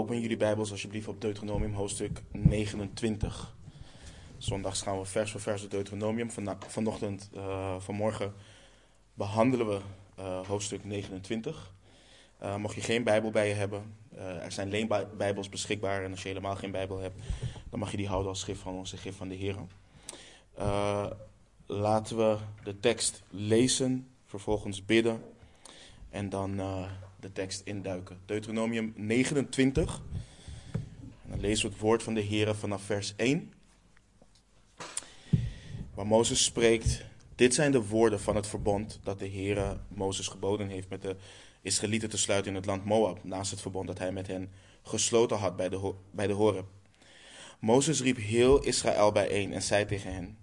Open jullie Bijbels alsjeblieft op Deuteronomium hoofdstuk 29. Zondags gaan we vers voor vers door Deuteronomium. Van, vanochtend, uh, vanmorgen, behandelen we uh, hoofdstuk 29. Uh, mocht je geen Bijbel bij je hebben, er zijn leenbijbels beschikbaar. En als je helemaal geen Bijbel hebt, dan mag je die houden als schrift van onze gif van de Heer. laten we de tekst lezen, vervolgens bidden en dan de tekst induiken. Deuteronomium 29. En dan lezen we het woord van de Heer vanaf vers 1. Waar Mozes spreekt: Dit zijn de woorden van het verbond dat de Heer Mozes geboden heeft met de Israëlieten te sluiten in het land Moab, naast het verbond dat hij met hen gesloten had bij de, bij de Horeb. Mozes riep heel Israël bijeen en zei tegen hen: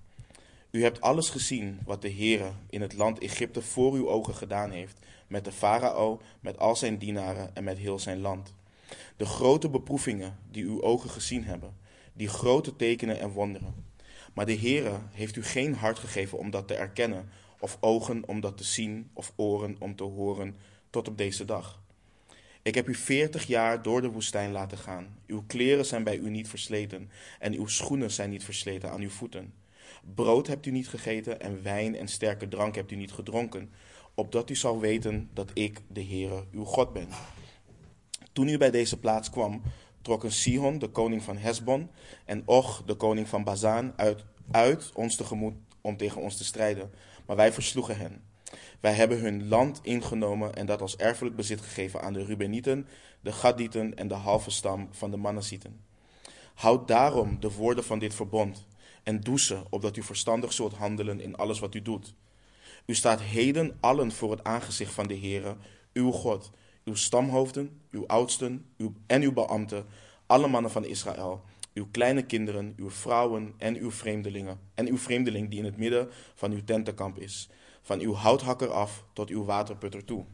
U hebt alles gezien wat de Heer in het land Egypte voor uw ogen gedaan heeft met de farao, met al zijn dienaren en met heel zijn land. De grote beproevingen die uw ogen gezien hebben, die grote tekenen en wonderen. Maar de Heere heeft u geen hart gegeven om dat te erkennen, of ogen om dat te zien, of oren om te horen, tot op deze dag. Ik heb u veertig jaar door de woestijn laten gaan. Uw kleren zijn bij u niet versleten, en uw schoenen zijn niet versleten aan uw voeten. Brood hebt u niet gegeten, en wijn en sterke drank hebt u niet gedronken, opdat u zal weten dat ik, de Heere, uw God ben. Toen u bij deze plaats kwam, trokken Sihon, de koning van Hesbon, en Och, de koning van Bazaan, uit, uit ons tegemoet om tegen ons te strijden. Maar wij versloegen hen. Wij hebben hun land ingenomen en dat als erfelijk bezit gegeven aan de Rubenieten, de Gadieten en de halve stam van de Manassieten. Houd daarom de woorden van dit verbond en doe ze, opdat u verstandig zult handelen in alles wat u doet. U staat heden allen voor het aangezicht van de Heere, uw God, uw stamhoofden, uw oudsten uw, en uw beambten, alle mannen van Israël, uw kleine kinderen, uw vrouwen en uw vreemdelingen, en uw vreemdeling die in het midden van uw tentenkamp is, van uw houthakker af tot uw waterputter toe,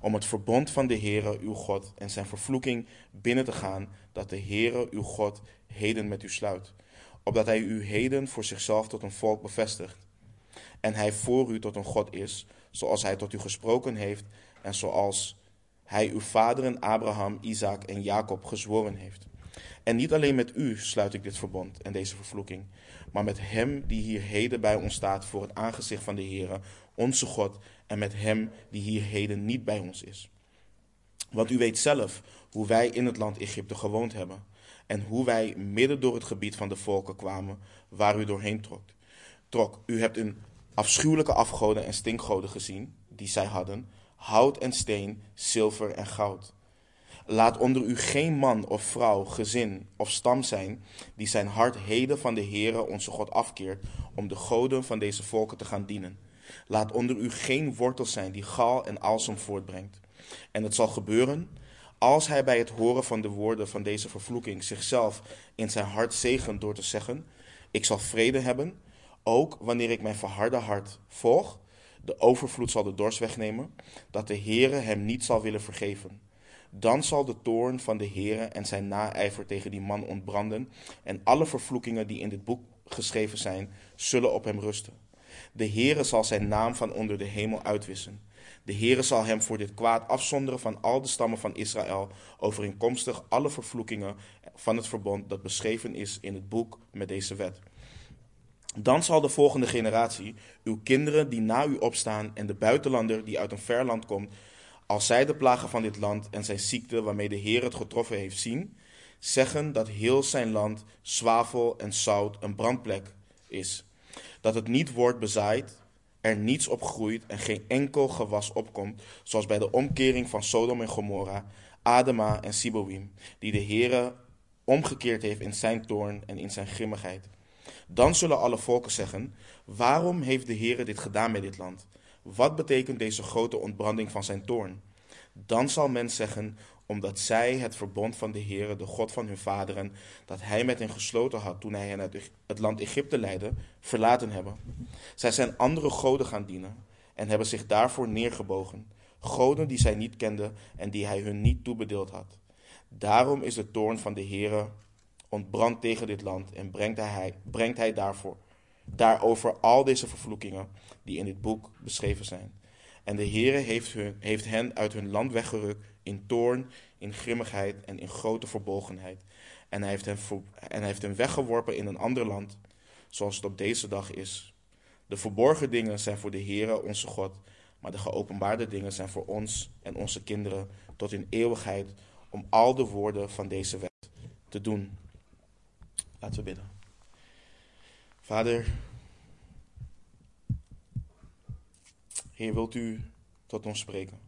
om het verbond van de Heere, uw God, en zijn vervloeking binnen te gaan, dat de Heere, uw God, heden met u sluit, opdat hij u heden voor zichzelf tot een volk bevestigt en hij voor u tot een God is, zoals hij tot u gesproken heeft en zoals hij uw vaderen Abraham, Isaac en Jacob gezworen heeft. En niet alleen met u sluit ik dit verbond en deze vervloeking, maar met hem die hier heden bij ons staat voor het aangezicht van de Heere, onze God, en met hem die hier heden niet bij ons is. Want u weet zelf hoe wij in het land Egypte gewoond hebben, en hoe wij midden door het gebied van de volken kwamen waar u doorheen trok. trok. U hebt een afschuwelijke afgoden en stinkgoden gezien, die zij hadden, hout en steen, zilver en goud. Laat onder u geen man of vrouw, gezin of stam zijn, die zijn hart heden van de Heere onze God afkeert, om de goden van deze volken te gaan dienen. Laat onder u geen wortel zijn die gal en alsem voortbrengt. En het zal gebeuren, als hij bij het horen van de woorden van deze vervloeking zichzelf in zijn hart zegent door te zeggen, ik zal vrede hebben, ook wanneer ik mijn verharde hart volg, de overvloed zal de dorst wegnemen, dat de Heere hem niet zal willen vergeven. Dan zal de toorn van de Heere en zijn naijver tegen die man ontbranden, en alle vervloekingen die in dit boek geschreven zijn, zullen op hem rusten. De Heere zal zijn naam van onder de hemel uitwissen. De Heere zal hem voor dit kwaad afzonderen van al de stammen van Israël, overeenkomstig alle vervloekingen van het verbond dat beschreven is in het boek met deze wet. Dan zal de volgende generatie, uw kinderen die na u opstaan en de buitenlander die uit een ver land komt, als zij de plagen van dit land en zijn ziekte waarmee de Heer het getroffen heeft zien, zeggen dat heel zijn land zwavel en zout een brandplek is. Dat het niet wordt bezaaid, er niets op groeit en geen enkel gewas opkomt, zoals bij de omkering van Sodom en Gomorra, Adema en Siboim, die de Heere omgekeerd heeft in zijn toorn en in zijn grimmigheid. Dan zullen alle volken zeggen: Waarom heeft de Heer dit gedaan met dit land? Wat betekent deze grote ontbranding van zijn toorn? Dan zal men zeggen: Omdat zij het verbond van de Heere, de God van hun vaderen, dat hij met hen gesloten had toen hij hen uit het land Egypte leidde, verlaten hebben. Zij zijn andere goden gaan dienen en hebben zich daarvoor neergebogen. Goden die zij niet kenden en die hij hun niet toebedeeld had. Daarom is de toorn van de Heere ontbrandt tegen dit land en brengt hij, brengt hij daarvoor, daarover al deze vervloekingen die in dit boek beschreven zijn. En de Heere heeft, hun, heeft hen uit hun land weggerukt in toorn, in grimmigheid en in grote verbolgenheid. En hij heeft hen, en hij heeft hen weggeworpen in een ander land, zoals het op deze dag is. De verborgen dingen zijn voor de Heere onze God, maar de geopenbaarde dingen zijn voor ons en onze kinderen tot in eeuwigheid, om al de woorden van deze wet te doen. Laten we bidden. Vader, Heer, wilt u tot ons spreken?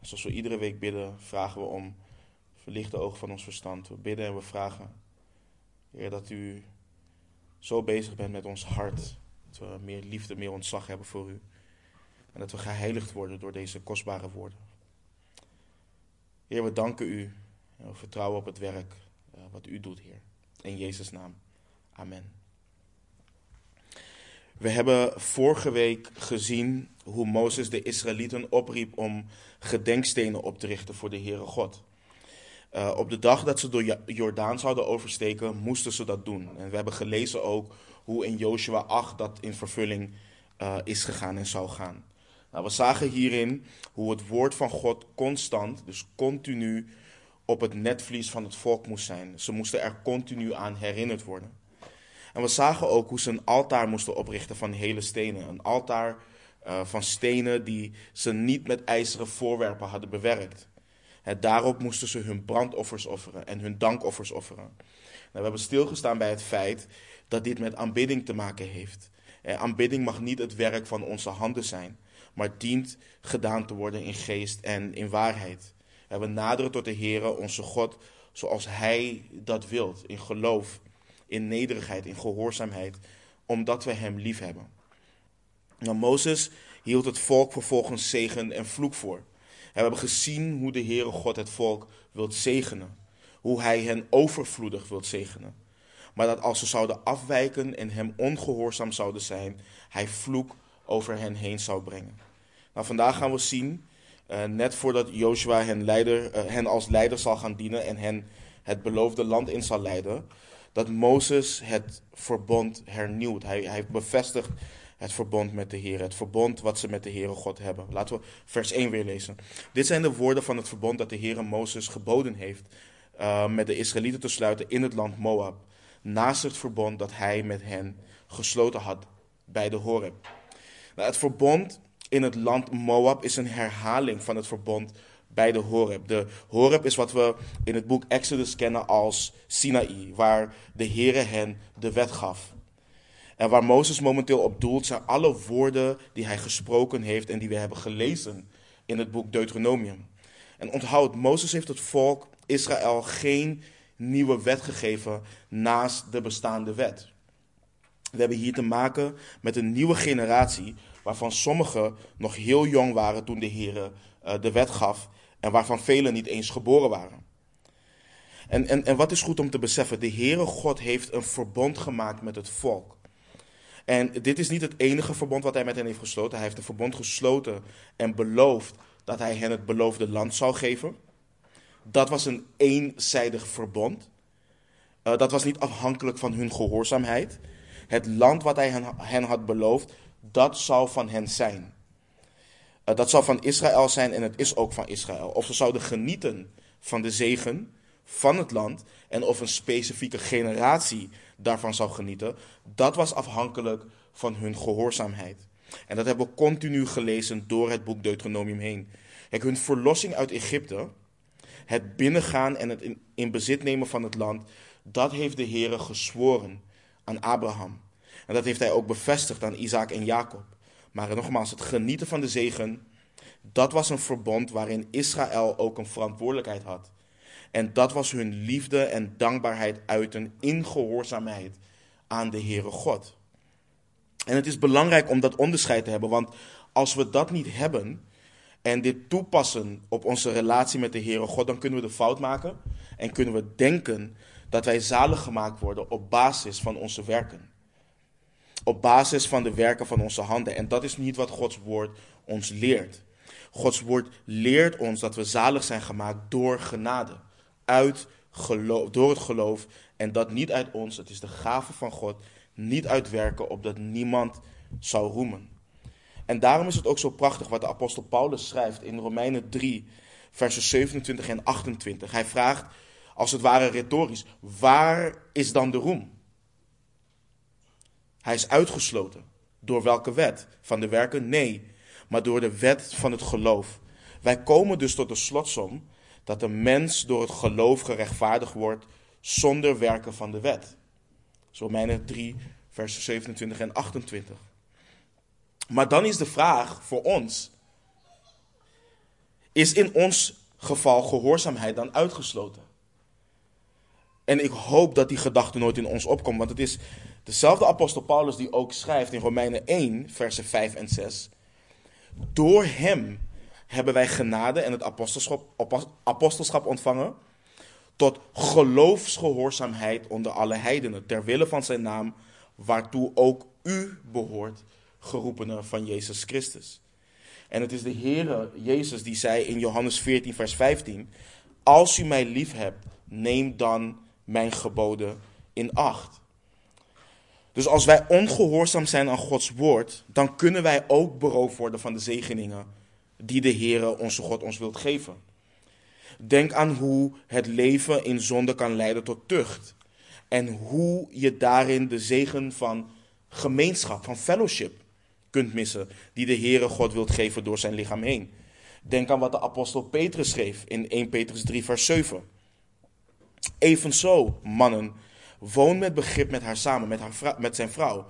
Zoals we iedere week bidden, vragen we om verlichte ogen van ons verstand. We bidden en we vragen, Heer, dat u zo bezig bent met ons hart. Dat we meer liefde, meer ontzag hebben voor u. En dat we geheiligd worden door deze kostbare woorden. Heer, we danken u en we vertrouwen op het werk wat u doet, Heer. In Jezus' naam. Amen. We hebben vorige week gezien hoe Mozes de Israëlieten opriep om gedenkstenen op te richten voor de Heere God. Uh, op de dag dat ze door Jordaan zouden oversteken, moesten ze dat doen. En we hebben gelezen ook hoe in Joshua 8 dat in vervulling uh, is gegaan en zou gaan. Nou, we zagen hierin hoe het woord van God constant, dus continu, op het netvlies van het volk moest zijn. Ze moesten er continu aan herinnerd worden. En we zagen ook hoe ze een altaar moesten oprichten van hele stenen. Een altaar uh, van stenen die ze niet met ijzeren voorwerpen hadden bewerkt. Daarop moesten ze hun brandoffers offeren en hun dankoffers offeren. Nou, we hebben stilgestaan bij het feit dat dit met aanbidding te maken heeft. Aanbidding mag niet het werk van onze handen zijn, maar dient gedaan te worden in geest en in waarheid. En we naderen tot de Heere, onze God, zoals Hij dat wilt, in geloof, in nederigheid, in gehoorzaamheid, omdat we Hem lief hebben. Nou, Mozes hield het volk vervolgens zegen en vloek voor. En we hebben gezien hoe de Heere God het volk wilt zegenen. Hoe Hij hen overvloedig wilt zegenen. Maar dat als ze zouden afwijken en Hem ongehoorzaam zouden zijn, Hij vloek over hen heen zou brengen. Nou, vandaag gaan we zien, uh, net voordat Joshua hen, leider, uh, hen als leider zal gaan dienen en hen het beloofde land in zal leiden, dat Mozes het verbond hernieuwt. Hij, hij bevestigt het verbond met de Heer, het verbond wat ze met de Heere God hebben. Laten we vers 1 weer lezen. Dit zijn de woorden van het verbond dat de Heere Mozes geboden heeft uh, met de Israëlieten te sluiten in het land Moab, naast het verbond dat hij met hen gesloten had bij de Horeb. Nou, het verbond in het land Moab is een herhaling van het verbond bij de Horeb. De Horeb is wat we in het boek Exodus kennen als Sinaï, waar de Heere hen de wet gaf. En waar Mozes momenteel op doelt zijn alle woorden die hij gesproken heeft en die we hebben gelezen in het boek Deuteronomium. En onthoud, Mozes heeft het volk Israël geen nieuwe wet gegeven naast de bestaande wet. We hebben hier te maken met een nieuwe generatie waarvan sommigen nog heel jong waren toen de Heer eh, de wet gaf en waarvan velen niet eens geboren waren. En, en, en wat is goed om te beseffen? De Heere God heeft een verbond gemaakt met het volk. En dit is niet het enige verbond wat hij met hen heeft gesloten. Hij heeft een verbond gesloten en beloofd dat hij hen het beloofde land zou geven. Dat was een eenzijdig verbond. Uh, dat was niet afhankelijk van hun gehoorzaamheid. Het land wat hij hen, hen had beloofd, dat zou van hen zijn. Uh, dat zou van Israël zijn en het is ook van Israël. Of ze zouden genieten van de zegen van het land en of een specifieke generatie daarvan zou genieten, dat was afhankelijk van hun gehoorzaamheid. En dat hebben we continu gelezen door het boek Deuteronomium heen. Kijk, hun verlossing uit Egypte, het binnengaan en het in, bezit nemen van het land, dat heeft de Heer gezworen aan Abraham. En dat heeft hij ook bevestigd aan Isaac en Jacob. Maar nogmaals, het genieten van de zegen, dat was een verbond waarin Israël ook een verantwoordelijkheid had. En dat was hun liefde en dankbaarheid uiten in gehoorzaamheid aan de Heere God. En het is belangrijk om dat onderscheid te hebben, want als we dat niet hebben en dit toepassen op onze relatie met de Heere God, dan kunnen we de fout maken en kunnen we denken dat wij zalig gemaakt worden op basis van onze werken. Op basis van de werken van onze handen. En dat is niet wat Gods woord ons leert. Gods woord leert ons dat we zalig zijn gemaakt door genade uit geloof, door het geloof. En dat niet uit ons, het is de gave van God, niet uit werken, opdat niemand zou roemen. En daarom is het ook zo prachtig wat de apostel Paulus schrijft in Romeinen 3, versen 27 en 28. Hij vraagt, als het ware retorisch, waar is dan de roem? Hij is uitgesloten. Door welke wet? Van de werken? Nee, maar door de wet van het geloof. Wij komen dus tot de slotsom dat de mens door het geloof gerechtvaardigd wordt zonder werken van de wet. Romeinen 3, versen 27 en 28. Maar dan is de vraag voor ons: is in ons geval gehoorzaamheid dan uitgesloten? En ik hoop dat die gedachte nooit in ons opkomt, want het is dezelfde apostel Paulus die ook schrijft in Romeinen 1, versen 5 en 6. Door hem hebben wij genade en het apostelschap, ontvangen tot geloofsgehoorzaamheid onder alle heidenen, ter wille van zijn naam, waartoe ook u behoort, geroepenen van Jezus Christus. En het is de Heere Jezus die zei in Johannes 14, vers 15: Als u mij lief hebt, neem dan mijn geboden in acht. Dus als wij ongehoorzaam zijn aan Gods woord, dan kunnen wij ook beroofd worden van de zegeningen die de Heere onze God ons wilt geven. Denk aan hoe het leven in zonde kan leiden tot tucht. En hoe je daarin de zegen van gemeenschap, van fellowship kunt missen, die de Heere God wilt geven door zijn lichaam heen. Denk aan wat de apostel Petrus schreef in 1 Petrus 3, vers 7. Evenzo, mannen, woon met begrip met haar samen, met, haar met zijn vrouw.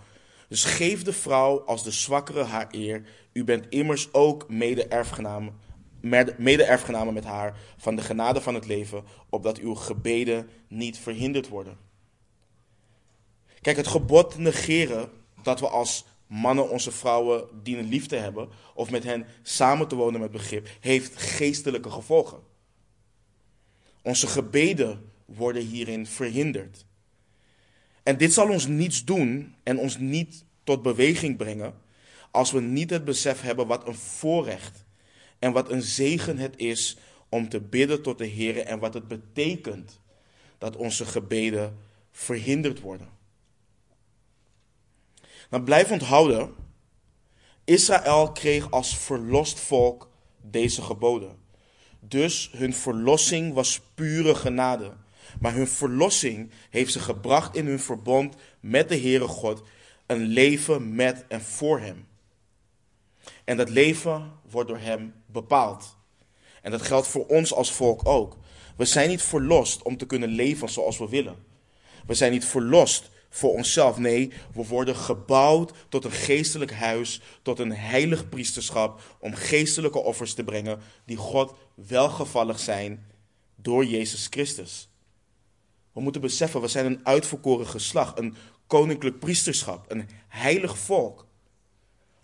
Dus geef de vrouw als de zwakkere haar eer. U bent immers ook mede-erfgenamen mede-erfgenamen met haar van de genade van het leven, opdat uw gebeden niet verhinderd worden. Kijk, het gebod negeren dat we als mannen onze vrouwen dienen lief te hebben, of met hen samen te wonen met begrip, heeft geestelijke gevolgen. Onze gebeden worden hierin verhinderd. En dit zal ons niets doen en ons niet tot beweging brengen als we niet het besef hebben wat een voorrecht en wat een zegen het is om te bidden tot de Heer en wat het betekent dat onze gebeden verhinderd worden. Maar blijf onthouden, Israël kreeg als verlost volk deze geboden. Dus hun verlossing was pure genade. Maar hun verlossing heeft ze gebracht in hun verbond met de Heere God, een leven met en voor Hem. En dat leven wordt door Hem bepaald. En dat geldt voor ons als volk ook. We zijn niet verlost om te kunnen leven zoals we willen. We zijn niet verlost voor onszelf. Nee, we worden gebouwd tot een geestelijk huis, tot een heilig priesterschap, om geestelijke offers te brengen die God welgevallig zijn door Jezus Christus. We moeten beseffen, we zijn een uitverkoren geslacht, een koninklijk priesterschap, een heilig volk.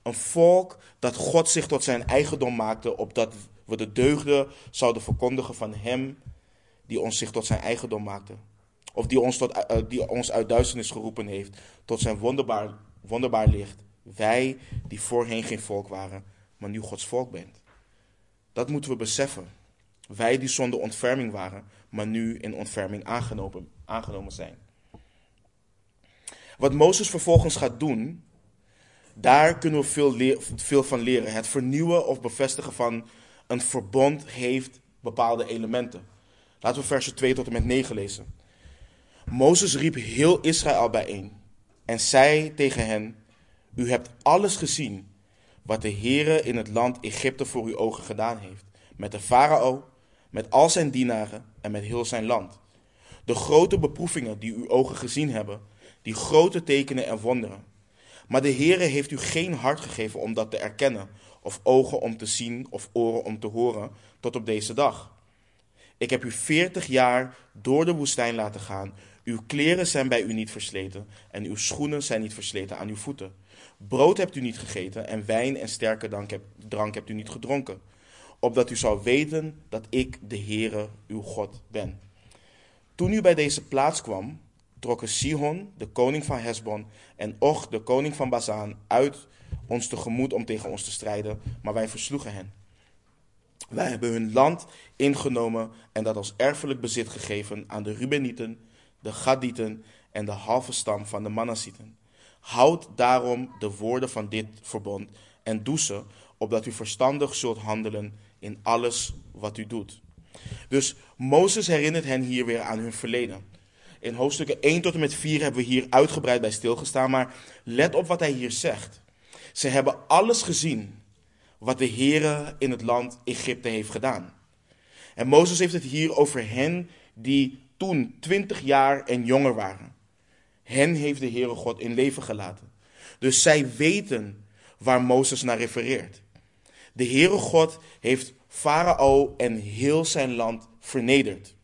Een volk dat God zich tot zijn eigendom maakte, opdat we de deugden zouden verkondigen van Hem die ons zich tot zijn eigendom maakte. Of die ons, tot, eh, die ons uit duisternis geroepen heeft tot zijn wonderbaar, wonderbaar licht. Wij die voorheen geen volk waren, maar nu Gods volk bent. Dat moeten we beseffen. Wij die zonder ontferming waren, maar nu in ontferming aangenomen, aangenomen zijn. Wat Mozes vervolgens gaat doen, daar kunnen we veel, veel van leren. Het vernieuwen of bevestigen van een verbond heeft bepaalde elementen. Laten we versen 2 tot en met 9 lezen. Mozes riep heel Israël bijeen en zei tegen hen: U hebt alles gezien wat de Heere in het land Egypte voor uw ogen gedaan heeft, met de farao, met al zijn dienaren en met heel zijn land. De grote beproevingen die uw ogen gezien hebben, die grote tekenen en wonderen maar de Heere heeft u geen hart gegeven om dat te erkennen, of ogen om te zien, of oren om te horen, tot op deze dag. Ik heb u veertig jaar door de woestijn laten gaan. Uw kleren zijn bij u niet versleten, en uw schoenen zijn niet versleten aan uw voeten. Brood hebt u niet gegeten, en wijn en sterke drank hebt u niet gedronken, opdat u zou weten dat ik de Heere, uw God, ben. Toen u bij deze plaats kwam, trokken Sihon, de koning van Hesbon, en Och, de koning van Bazaan, uit ons tegemoet om tegen ons te strijden, maar wij versloegen hen. Wij hebben hun land ingenomen en dat als erfelijk bezit gegeven aan de Rubenieten, de Gadieten en de halve stam van de Manassieten. Houd daarom de woorden van dit verbond en doe ze, opdat u verstandig zult handelen in alles wat u doet. Dus Mozes herinnert hen hier weer aan hun verleden. In hoofdstukken 1 tot en met 4 hebben we hier uitgebreid bij stilgestaan, maar let op wat hij hier zegt. Ze hebben alles gezien wat de Heere in het land Egypte heeft gedaan. En Mozes heeft het hier over hen die toen 20 jaar en jonger waren. Hen heeft de Heere God in leven gelaten. Dus zij weten waar Mozes naar refereert. De Heere God heeft Farao en heel zijn land vernederd.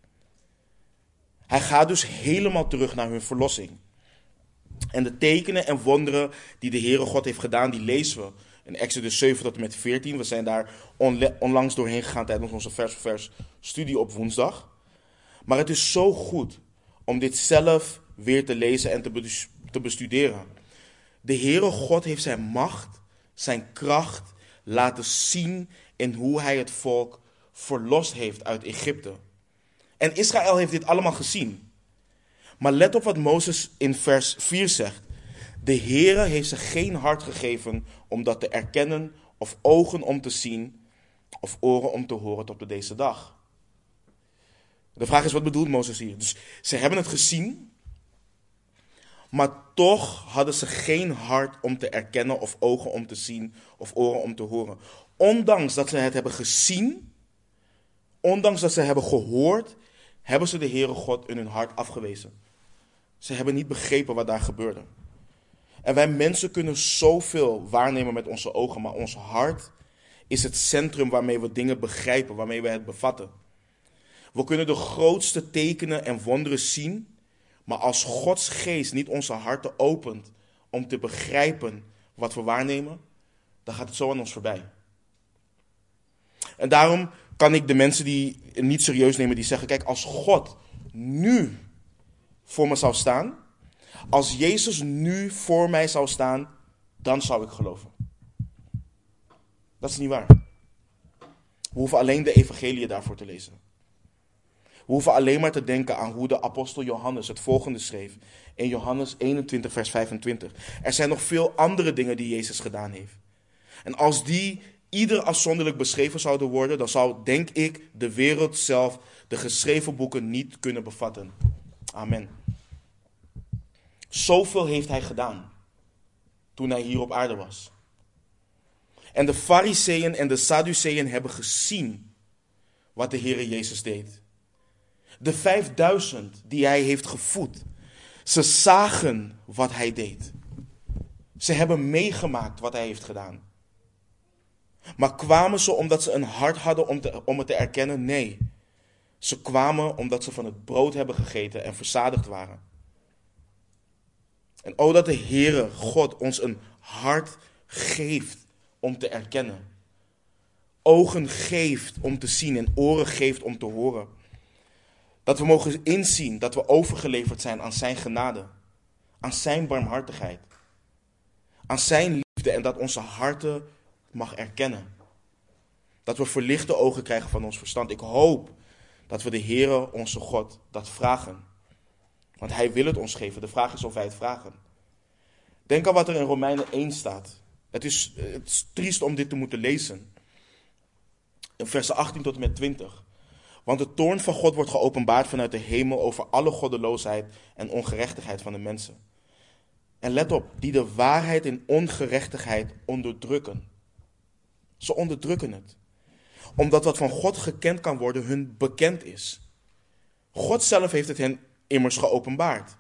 Hij gaat dus helemaal terug naar hun verlossing. En de tekenen en wonderen die de Heere God heeft gedaan, die lezen we in Exodus 7 tot en met 14. We zijn daar onlangs doorheen gegaan tijdens onze vers voor vers studie op woensdag. Maar het is zo goed om dit zelf weer te lezen en te bestuderen. De Heere God heeft zijn macht, zijn kracht laten zien in hoe hij het volk verlost heeft uit Egypte. En Israël heeft dit allemaal gezien. Maar let op wat Mozes in vers 4 zegt. De Heere heeft ze geen hart gegeven om dat te erkennen, of ogen om te zien, of oren om te horen tot op deze dag. De vraag is, wat bedoelt Mozes hier? Dus ze hebben het gezien, maar toch hadden ze geen hart om te erkennen, of ogen om te zien, of oren om te horen. Ondanks dat ze het hebben gezien, ondanks dat ze hebben gehoord, hebben ze de Heere God in hun hart afgewezen. Ze hebben niet begrepen wat daar gebeurde. En wij mensen kunnen zoveel waarnemen met onze ogen, maar ons hart is het centrum waarmee we dingen begrijpen, waarmee we het bevatten. We kunnen de grootste tekenen en wonderen zien, maar als Gods geest niet onze harten opent om te begrijpen wat we waarnemen, dan gaat het zo aan ons voorbij. En daarom kan ik de mensen die niet serieus nemen, die zeggen: Kijk, als God nu voor me zou staan, als Jezus nu voor mij zou staan, dan zou ik geloven. Dat is niet waar. We hoeven alleen de evangelie daarvoor te lezen. We hoeven alleen maar te denken aan hoe de apostel Johannes het volgende schreef. In Johannes 21, vers 25. Er zijn nog veel andere dingen die Jezus gedaan heeft. En als die ieder afzonderlijk beschreven zouden worden, dan zou, denk ik, de wereld zelf de geschreven boeken niet kunnen bevatten. Amen. Zoveel heeft hij gedaan toen hij hier op aarde was. En de Fariseeën en de Sadduceeën hebben gezien wat de Heer Jezus deed. De vijfduizend die hij heeft gevoed, ze zagen wat hij deed. Ze hebben meegemaakt wat hij heeft gedaan. Maar kwamen ze omdat ze een hart hadden om, om het te erkennen? Nee. Ze kwamen omdat ze van het brood hebben gegeten en verzadigd waren. En o dat de Heere God ons een hart geeft om te erkennen. Ogen geeft om te zien en oren geeft om te horen. Dat we mogen inzien dat we overgeleverd zijn aan Zijn genade, aan Zijn barmhartigheid, aan Zijn liefde en dat onze harten mag erkennen. Dat we verlichte ogen krijgen van ons verstand. Ik hoop dat we de Heere, onze God, dat vragen. Want Hij wil het ons geven. De vraag is of wij het vragen. Denk aan wat er in Romeinen 1 staat. Het is, het is triest om dit te moeten lezen. In versen 18 tot en met 20. Want de toorn van God wordt geopenbaard vanuit de hemel over alle goddeloosheid en ongerechtigheid van de mensen. En let op, die de waarheid en ongerechtigheid onderdrukken. Ze onderdrukken het. Omdat wat van God gekend kan worden hun bekend is. God zelf heeft het hen immers geopenbaard.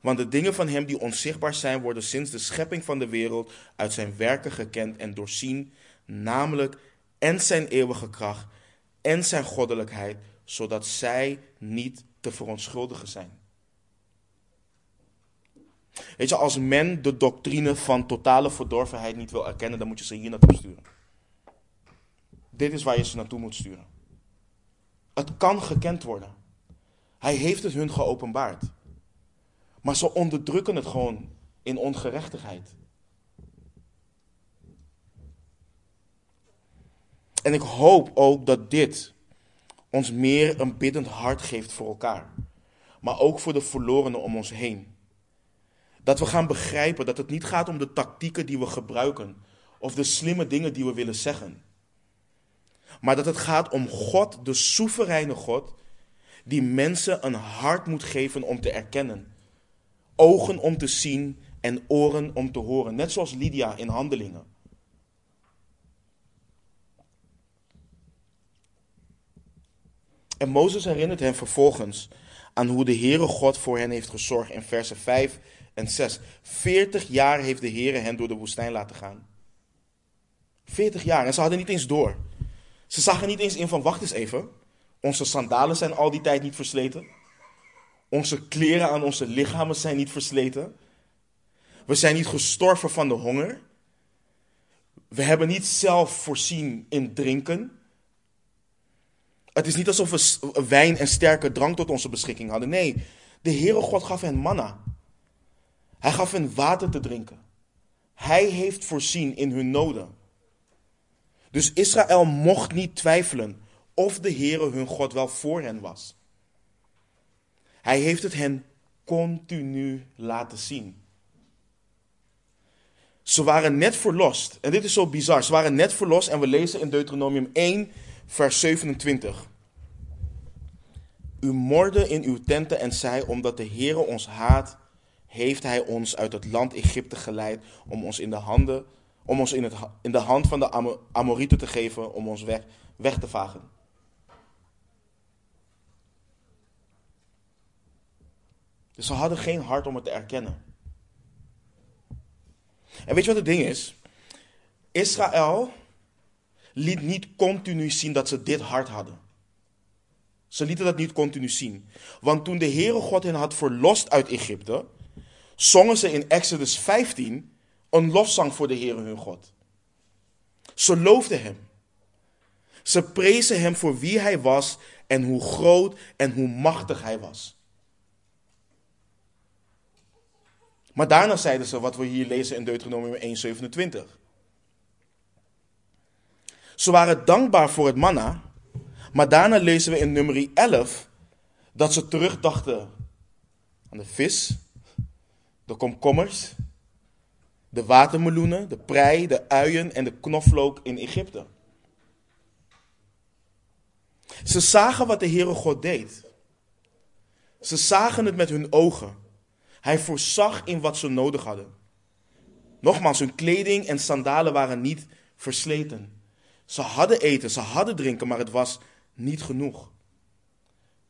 Want de dingen van Hem die onzichtbaar zijn, worden sinds de schepping van de wereld uit Zijn werken gekend en doorzien, namelijk en Zijn eeuwige kracht en Zijn goddelijkheid, zodat zij niet te verontschuldigen zijn. Weet je, als men de doctrine van totale verdorvenheid niet wil erkennen, dan moet je ze hier naartoe sturen. Dit is waar je ze naartoe moet sturen. Het kan gekend worden. Hij heeft het hun geopenbaard. Maar ze onderdrukken het gewoon in ongerechtigheid. En ik hoop ook dat dit ons meer een biddend hart geeft voor elkaar. Maar ook voor de verlorenen om ons heen. Dat we gaan begrijpen dat het niet gaat om de tactieken die we gebruiken of de slimme dingen die we willen zeggen. Maar dat het gaat om God, de soevereine God, die mensen een hart moet geven om te erkennen. Ogen om te zien en oren om te horen. Net zoals Lydia in handelingen. En Mozes herinnert hen vervolgens aan hoe de Heere God voor hen heeft gezorgd in versen 5 en 6. 40 jaar heeft de Heere hen door de woestijn laten gaan. 40 jaar en ze hadden niet eens door. Ze zagen niet eens in van wacht eens even. Onze sandalen zijn al die tijd niet versleten. Onze kleren aan onze lichamen zijn niet versleten. We zijn niet gestorven van de honger. We hebben niet zelf voorzien in drinken. Het is niet alsof we wijn en sterke drank tot onze beschikking hadden. Nee, de Heere God gaf hen manna. Hij gaf hen water te drinken. Hij heeft voorzien in hun noden. Dus Israël mocht niet twijfelen of de Heere hun God wel voor hen was. Hij heeft het hen continu laten zien. Ze waren net verlost. En dit is zo bizar. Ze waren net verlost en we lezen in Deuteronomium 1, vers 27. U morde in uw tenten en zei, omdat de Heere ons haat, heeft hij ons uit het land Egypte geleid om ons in de, handen, om ons in, het, in de hand van de Amorieten te geven om ons weg, weg te vagen. Dus ze hadden geen hart om het te erkennen. En weet je wat het ding is? Israël liet niet continu zien dat ze dit hart hadden. Ze lieten dat niet continu zien. Want toen de Heere God hen had verlost uit Egypte, zongen ze in Exodus 15 een lofzang voor de Heere hun God. Ze loofden hem. Ze prezen hem voor wie hij was en hoe groot en hoe machtig hij was. Maar daarna zeiden ze wat we hier lezen in Deuteronomium 1:27. Ze waren dankbaar voor het manna, maar daarna lezen we in nummer 11 dat ze terugdachten aan de vis, de komkommers, de watermeloenen, de prei, de uien en de knoflook in Egypte. Ze zagen wat de Heere God deed. Ze zagen het met hun ogen. Hij voorzag in wat ze nodig hadden. Nogmaals, hun kleding en sandalen waren niet versleten. Ze hadden eten, ze hadden drinken, maar het was niet genoeg.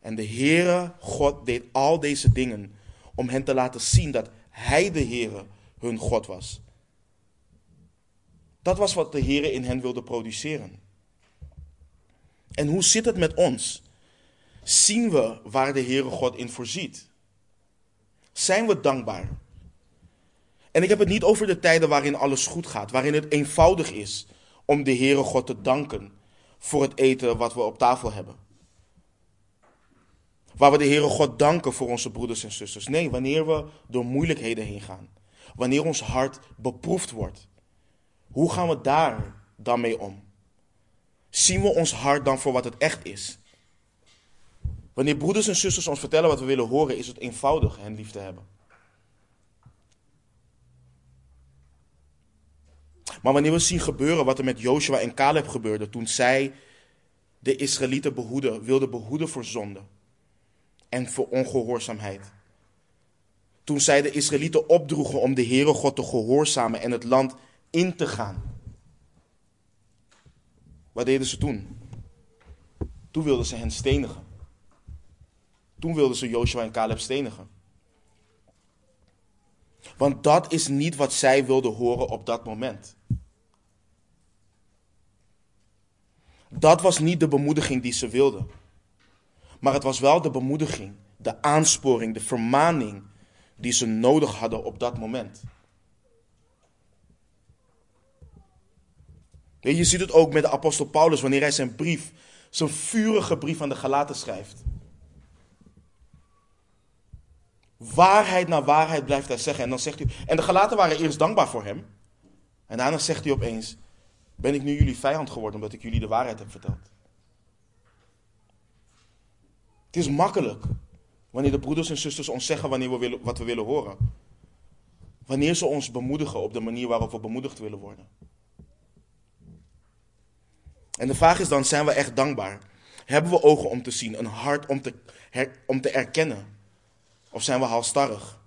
En de Heere God deed al deze dingen om hen te laten zien dat Hij de Heere hun God was. Dat was wat de Heere in hen wilde produceren. En hoe zit het met ons? Zien we waar de Heere God in voorziet? Zijn we dankbaar? En ik heb het niet over de tijden waarin alles goed gaat, waarin het eenvoudig is om de Heere God te danken voor het eten wat we op tafel hebben. Waar we de Heere God danken voor onze broeders en zusters. Nee, wanneer we door moeilijkheden heen gaan. Wanneer ons hart beproefd wordt. Hoe gaan we daar dan mee om? Zien we ons hart dan voor wat het echt is? Wanneer broeders en zusters ons vertellen wat we willen horen, is het eenvoudig hen lief te hebben. Maar wanneer we zien gebeuren wat er met Joshua en Caleb gebeurde toen zij de Israëlieten behoeden, wilden behoeden voor zonde en voor ongehoorzaamheid. Toen zij de Israëlieten opdroegen om de Heere God te gehoorzamen en het land in te gaan. Wat deden ze toen? Toen wilden ze hen stenigen. Toen wilden ze Joshua en Caleb stenigen. Want dat is niet wat zij wilden horen op dat moment. Dat was niet de bemoediging die ze wilden. Maar het was wel de bemoediging, de aansporing, de vermaning die ze nodig hadden op dat moment. Je ziet het ook met de apostel Paulus wanneer hij zijn brief, zijn vurige brief aan de Galaten schrijft. Waarheid naar waarheid blijft hij zeggen. En dan zegt hij. En de Galaten waren eerst dankbaar voor hem. En daarna zegt hij opeens: Ben ik nu jullie vijand geworden omdat ik jullie de waarheid heb verteld? Het is makkelijk wanneer de broeders en zusters ons zeggen wanneer we willen, wat we willen horen. Wanneer ze ons bemoedigen op de manier waarop we bemoedigd willen worden. En de vraag is dan, zijn we echt dankbaar? Hebben we ogen om te zien, een hart om te, om te erkennen? Of zijn we halstarrig?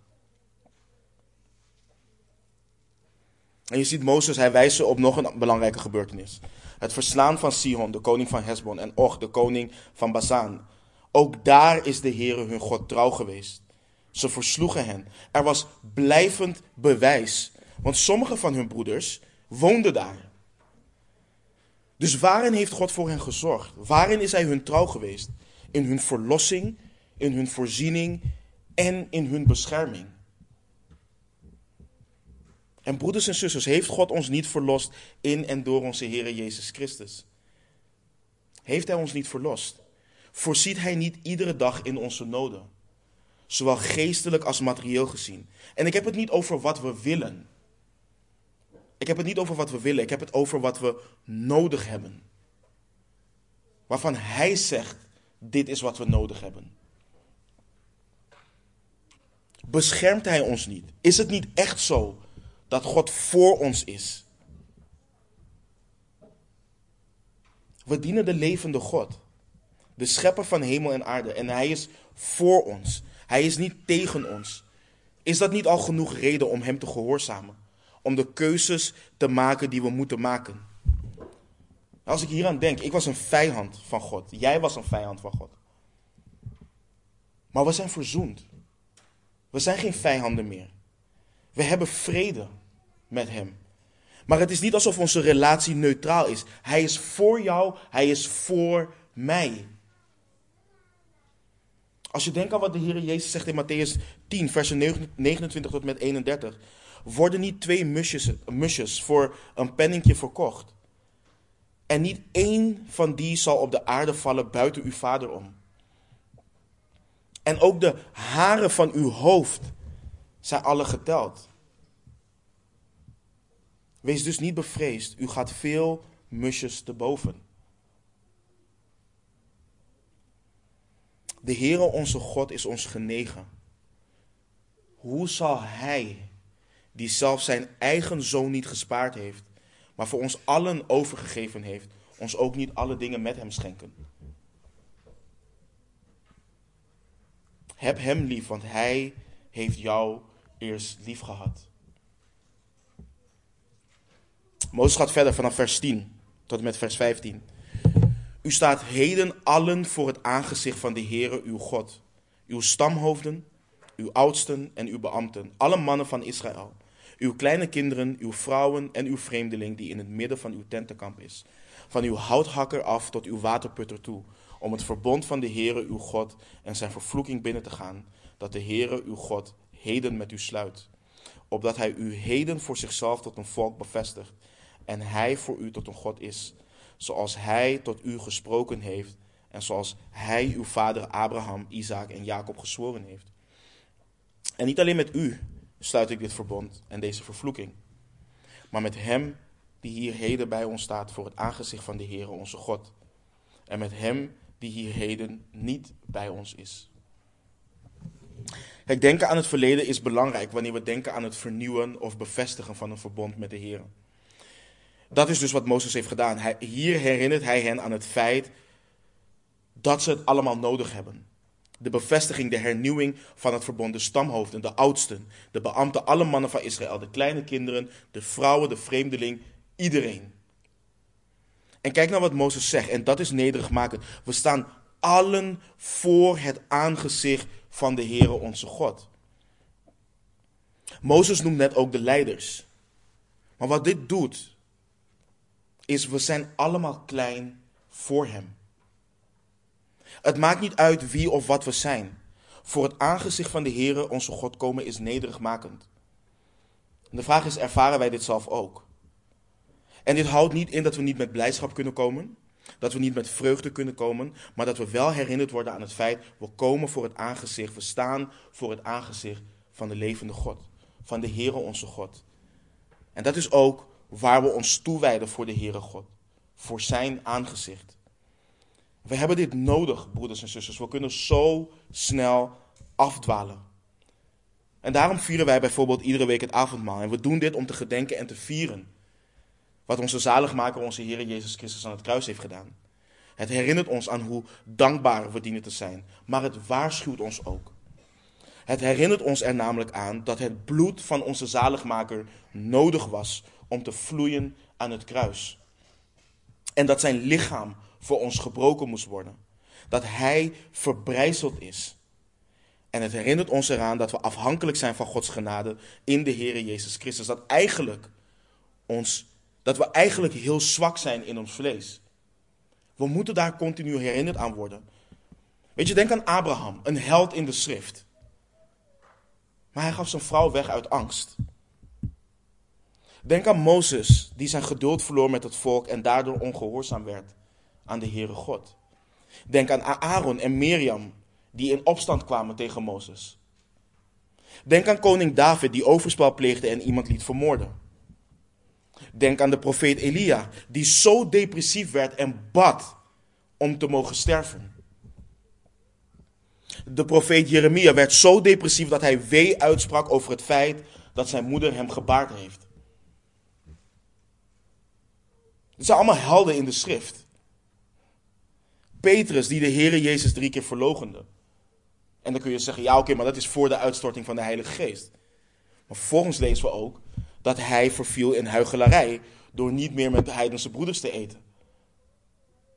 En je ziet Mozes, hij wijst ze op nog een belangrijke gebeurtenis. Het verslaan van Sihon, de koning van Hesbon, en Och, de koning van Bazaan. Ook daar is de Heere hun God trouw geweest. Ze versloegen hen. Er was blijvend bewijs, want sommige van hun broeders woonden daar. Dus waarin heeft God voor hen gezorgd? Waarin is Hij hun trouw geweest? In hun verlossing, in hun voorziening en in hun bescherming. En broeders en zusters, heeft God ons niet verlost in en door onze Heer Jezus Christus? Heeft Hij ons niet verlost? Voorziet Hij niet iedere dag in onze noden? Zowel geestelijk als materieel gezien. En ik heb het niet over wat we willen. Ik heb het niet over wat we willen, ik heb het over wat we nodig hebben. Waarvan Hij zegt, dit is wat we nodig hebben. Beschermt Hij ons niet? Is het niet echt zo dat God voor ons is? We dienen de levende God, de schepper van hemel en aarde, en Hij is voor ons. Hij is niet tegen ons. Is dat niet al genoeg reden om Hem te gehoorzamen? Om de keuzes te maken die we moeten maken? Als ik hieraan denk, ik was een vijand van God. Jij was een vijand van God. Maar we zijn verzoend. We zijn geen vijanden meer. We hebben vrede met Hem. Maar het is niet alsof onze relatie neutraal is. Hij is voor jou, Hij is voor mij. Als je denkt aan wat de Heer Jezus zegt in Matthäus 10, versen 29 tot met 31. Worden niet twee musjes, musjes voor een penningje verkocht? En niet één van die zal op de aarde vallen buiten uw vader om. En ook de haren van uw hoofd zijn alle geteld. Wees dus niet bevreesd, u gaat veel musjes te boven. De Heere onze God is ons genegen. Hoe zal Hij, die zelf zijn eigen zoon niet gespaard heeft, maar voor ons allen overgegeven heeft, ons ook niet alle dingen met Hem schenken? Heb Hem lief, want Hij heeft jou eerst lief gehad. Mozes gaat verder vanaf vers 10 tot en met vers 15. U staat heden allen voor het aangezicht van de Heere uw God, uw stamhoofden, uw oudsten en uw beambten, alle mannen van Israël, uw kleine kinderen, uw vrouwen en uw vreemdeling die in het midden van uw tentenkamp is, van uw houthakker af tot uw waterputter toe, om het verbond van de Heere uw God en zijn vervloeking binnen te gaan, dat de Heere uw God heden met u sluit, opdat hij u heden voor zichzelf tot een volk bevestigt en hij voor u tot een God is zoals hij tot u gesproken heeft en zoals hij uw vader Abraham, Isaac en Jacob gezworen heeft. En niet alleen met u sluit ik dit verbond en deze vervloeking, maar met hem die hier heden bij ons staat voor het aangezicht van de Heere onze God. En met hem die hier heden niet bij ons is. Het denken aan het verleden is belangrijk wanneer we denken aan het vernieuwen of bevestigen van een verbond met de Heer. Dat is dus wat Mozes heeft gedaan. Hij, hier herinnert hij hen aan het feit dat ze het allemaal nodig hebben. De bevestiging, de hernieuwing van het verbond, de stamhoofden, de oudsten, de beambten, alle mannen van Israël, de kleine kinderen, de vrouwen, de vreemdeling, iedereen. En kijk naar wat Mozes zegt, en dat is nederig maken. We staan allen voor het aangezicht van de Heere onze God. Mozes noemt net ook de leiders. Maar wat dit doet, is we zijn allemaal klein voor Hem. Het maakt niet uit wie of wat we zijn. Voor het aangezicht van de Heere, onze God, komen is nederigmakend. En de vraag is, ervaren wij dit zelf ook? En dit houdt niet in dat we niet met blijdschap kunnen komen, dat we niet met vreugde kunnen komen, maar dat we wel herinnerd worden aan het feit, we komen voor het aangezicht, we staan voor het aangezicht van de levende God, van de Heere onze God. En dat is ook waar we ons toewijden voor de Heere God, voor Zijn aangezicht. We hebben dit nodig, broeders en zusters. We kunnen zo snel afdwalen. En daarom vieren wij bijvoorbeeld iedere week het avondmaal. En we doen dit om te gedenken en te vieren. Wat onze zaligmaker, onze Heer Jezus Christus aan het kruis heeft gedaan. Het herinnert ons aan hoe dankbaar we dienen te zijn. Maar het waarschuwt ons ook. Het herinnert ons er namelijk aan dat het bloed van onze zaligmaker nodig was om te vloeien aan het kruis. En dat zijn lichaam voor ons gebroken moest worden. Dat hij verbrijzeld is. En het herinnert ons eraan dat we afhankelijk zijn van Gods genade in de Heer Jezus Christus. Dat, eigenlijk ons, dat we eigenlijk heel zwak zijn in ons vlees. We moeten daar continu herinnerd aan worden. Weet je, denk aan Abraham, een held in de schrift. Maar hij gaf zijn vrouw weg uit angst. Denk aan Mozes, die zijn geduld verloor met het volk en daardoor ongehoorzaam werd aan de Heere God. Denk aan Aaron en Mirjam, die in opstand kwamen tegen Mozes. Denk aan koning David, die overspel pleegde en iemand liet vermoorden. Denk aan de profeet Elia, die zo depressief werd en bad om te mogen sterven. De profeet Jeremia werd zo depressief dat hij wee uitsprak over het feit dat zijn moeder hem gebaard heeft. Het zijn allemaal helden in de schrift. Petrus, die de Heere Jezus drie keer verlogende. En dan kun je zeggen, ja oké, maar dat is voor de uitstorting van de Heilige Geest. Maar vervolgens lezen we ook dat hij verviel in huichelarij door niet meer met de heidense broeders te eten.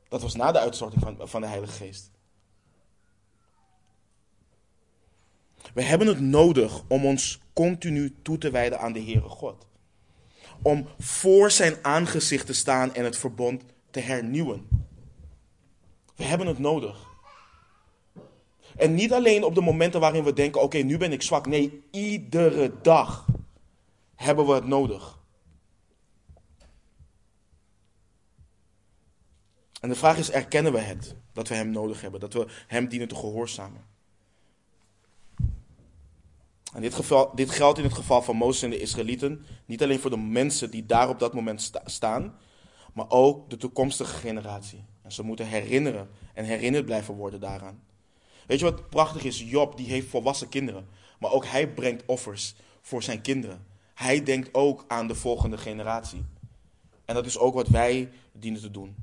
Dat was na de uitstorting van, van de Heilige Geest. We hebben het nodig om ons continu toe te wijden aan de Heere God. Om voor zijn aangezicht te staan en het verbond te hernieuwen. We hebben het nodig. En niet alleen op de momenten waarin we denken: oké, nu ben ik zwak. Nee, iedere dag hebben we het nodig. En de vraag is: erkennen we het dat we Hem nodig hebben? Dat we Hem dienen te gehoorzamen? En dit, geval, dit geldt in het geval van Mozes en de Israëlieten. Niet alleen voor de mensen die daar op dat moment staan, maar ook de toekomstige generatie. En ze moeten herinneren en herinnerd blijven worden daaraan. Weet je wat prachtig is? Job die heeft volwassen kinderen. Maar ook hij brengt offers voor zijn kinderen. Hij denkt ook aan de volgende generatie. En dat is ook wat wij dienen te doen.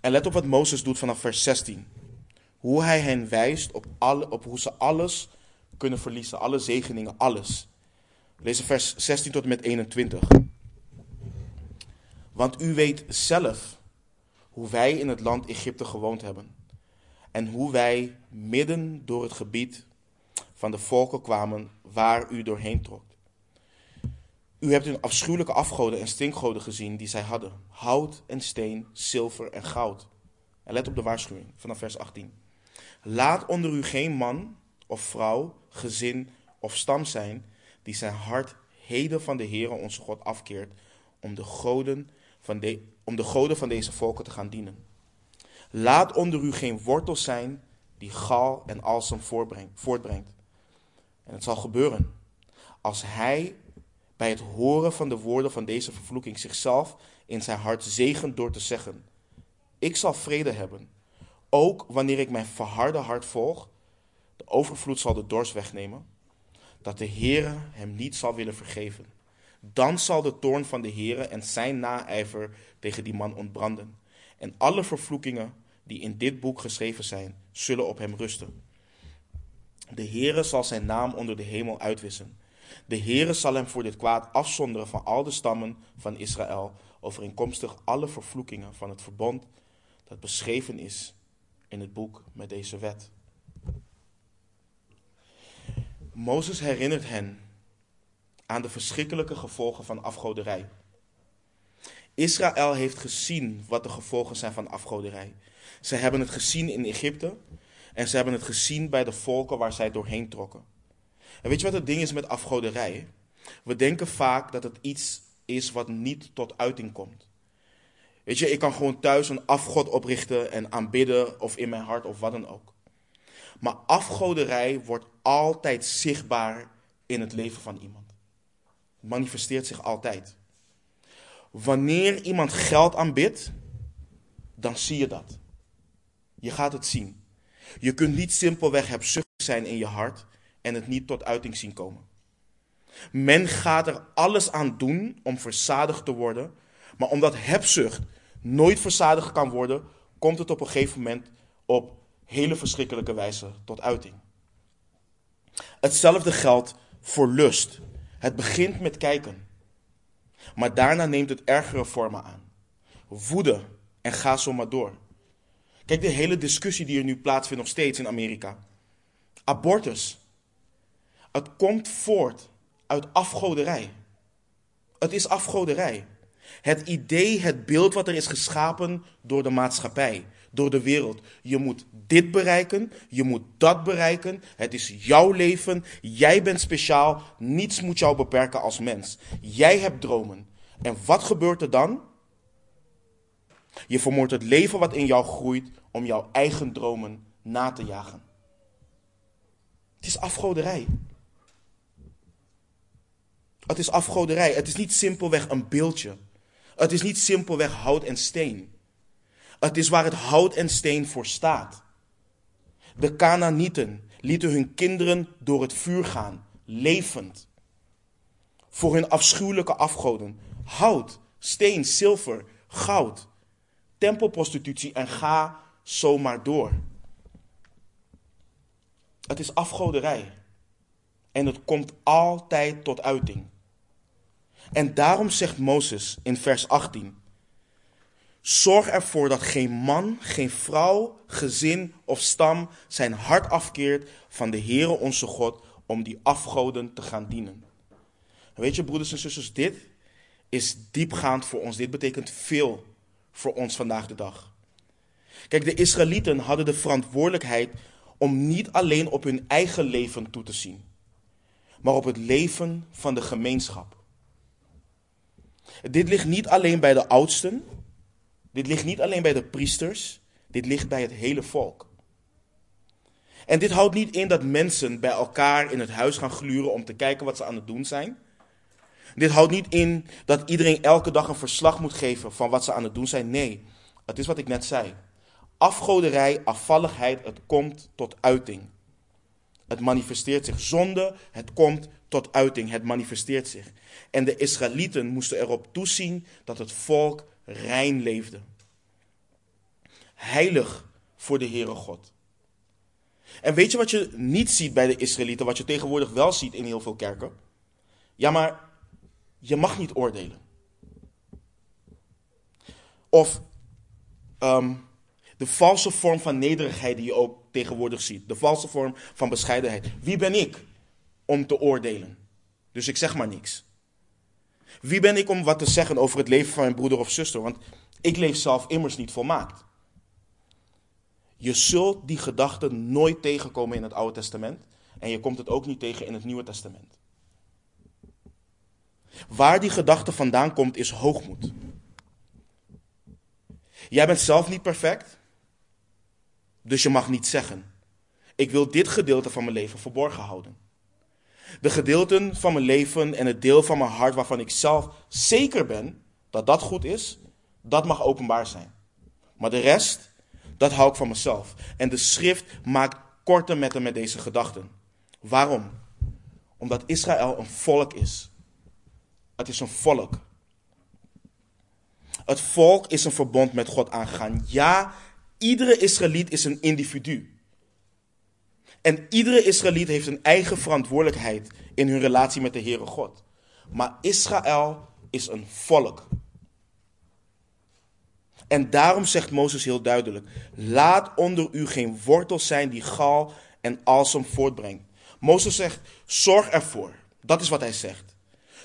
En let op wat Mozes doet vanaf vers 16. Hoe hij hen wijst op, alle, op hoe ze alles kunnen verliezen. Alle zegeningen, alles. Lees vers 16 tot en met 21. Want u weet zelf hoe wij in het land Egypte gewoond hebben. En hoe wij midden door het gebied van de volken kwamen waar u doorheen trok. U hebt hun afschuwelijke afgoden en stinkgoden gezien die zij hadden. Hout en steen, zilver en goud. En let op de waarschuwing vanaf vers 18. Laat onder u geen man of vrouw, gezin of stam zijn die zijn hart heden van de Heere onze God afkeert om de goden van, de, om de goden van deze volken te gaan dienen. Laat onder u geen wortel zijn die gal en alsem voortbrengt. En het zal gebeuren als hij bij het horen van de woorden van deze vervloeking zichzelf in zijn hart zegent door te zeggen: Ik zal vrede hebben, ook wanneer ik mijn verharde hart volg. De overvloed zal de dorst wegnemen, dat de Heere hem niet zal willen vergeven. Dan zal de toorn van de Heere en zijn naijver tegen die man ontbranden. En alle vervloekingen die in dit boek geschreven zijn, zullen op hem rusten. De Heere zal zijn naam onder de hemel uitwissen. De Heere zal hem voor dit kwaad afzonderen van al de stammen van Israël, overeenkomstig alle vervloekingen van het verbond dat beschreven is in het boek met deze wet. Mozes herinnert hen aan de verschrikkelijke gevolgen van afgoderij. Israël heeft gezien wat de gevolgen zijn van afgoderij. Ze hebben het gezien in Egypte en ze hebben het gezien bij de volken waar zij doorheen trokken. Weet je wat het ding is met afgoderij? We denken vaak dat het iets is wat niet tot uiting komt. Weet je, ik kan gewoon thuis een afgod oprichten en aanbidden of in mijn hart of wat dan ook. Maar afgoderij wordt altijd zichtbaar in het leven van iemand. Het manifesteert zich altijd. Wanneer iemand geld aanbidt, dan zie je dat. Je gaat het zien. Je kunt niet simpelweg hebzuchtig zijn in je hart en het niet tot uiting zien komen. Men gaat er alles aan doen om verzadigd te worden, maar omdat hebzucht nooit verzadigd kan worden, komt het op een gegeven moment op hele verschrikkelijke wijze tot uiting. Hetzelfde geldt voor lust. Het begint met kijken, maar daarna neemt het ergere vormen aan. Woede en ga zo maar door. Kijk, de hele discussie die er nu plaatsvindt, nog steeds in Amerika. Abortus. Het komt voort uit afgoderij. Het is afgoderij. Het idee, het beeld wat er is geschapen door de maatschappij, door de wereld. Je moet dit bereiken, je moet dat bereiken. Het is jouw leven, jij bent speciaal, niets moet jou beperken als mens. Jij hebt dromen. En wat gebeurt er dan? Je vermoordt het leven wat in jou groeit om jouw eigen dromen na te jagen. Het is afgoderij. Het is afgoderij. Het is niet simpelweg een beeldje. Het is niet simpelweg hout en steen. Het is waar het hout en steen voor staat. De Canaanieten lieten hun kinderen door het vuur gaan, levend. Voor hun afschuwelijke afgoden. Hout, steen, zilver, goud, tempelprostitutie en ga zomaar door. Het is afgoderij. En het komt altijd tot uiting. En daarom zegt Mozes in vers 18: Zorg ervoor dat geen man, geen vrouw, gezin of stam zijn hart afkeert van de Heere onze God om die afgoden te gaan dienen. Weet je, broeders en zusters, dit is diepgaand voor ons. Dit betekent veel voor ons vandaag de dag. Kijk, de Israëlieten hadden de verantwoordelijkheid om niet alleen op hun eigen leven toe te zien, maar op het leven van de gemeenschap. Dit ligt niet alleen bij de oudsten, dit ligt niet alleen bij de priesters, dit ligt bij het hele volk. En dit houdt niet in dat mensen bij elkaar in het huis gaan gluren om te kijken wat ze aan het doen zijn. Dit houdt niet in dat iedereen elke dag een verslag moet geven van wat ze aan het doen zijn. Nee, het is wat ik net zei. Afgoderij, afvalligheid, het komt tot uiting. Het manifesteert zich. Zonde, het komt tot uiting. Het manifesteert zich. En de Israëlieten moesten erop toezien dat het volk rein leefde. Heilig voor de Heere God. En weet je wat je niet ziet bij de Israëlieten, wat je tegenwoordig wel ziet in heel veel kerken? Ja, maar je mag niet oordelen. Of ehm, de valse vorm van nederigheid die je ook tegenwoordig ziet. De valse vorm van bescheidenheid. Wie ben ik om te oordelen? Dus ik zeg maar niks. Wie ben ik om wat te zeggen over het leven van mijn broeder of zuster? Want ik leef zelf immers niet volmaakt. Je zult die gedachten nooit tegenkomen in het Oude Testament. En je komt het ook niet tegen in het Nieuwe Testament. Waar die gedachte vandaan komt is hoogmoed. Jij bent zelf niet perfect. Dus je mag niet zeggen: Ik wil dit gedeelte van mijn leven verborgen houden. De gedeelten van mijn leven en het deel van mijn hart waarvan ik zelf zeker ben dat dat goed is, dat mag openbaar zijn. Maar de rest, dat hou ik van mezelf. En de schrift maakt korte metten met deze gedachten. Waarom? Omdat Israël een volk is. Het is een volk. Het volk is een verbond met God aangegaan. Ja, iedere Israëliet is een individu. En iedere Israëliet heeft een eigen verantwoordelijkheid in hun relatie met de Heere God. Maar Israël is een volk. En daarom zegt Mozes heel duidelijk: Laat onder u geen wortel zijn die gal en alsem voortbrengt. Mozes zegt: Zorg ervoor. Dat is wat hij zegt.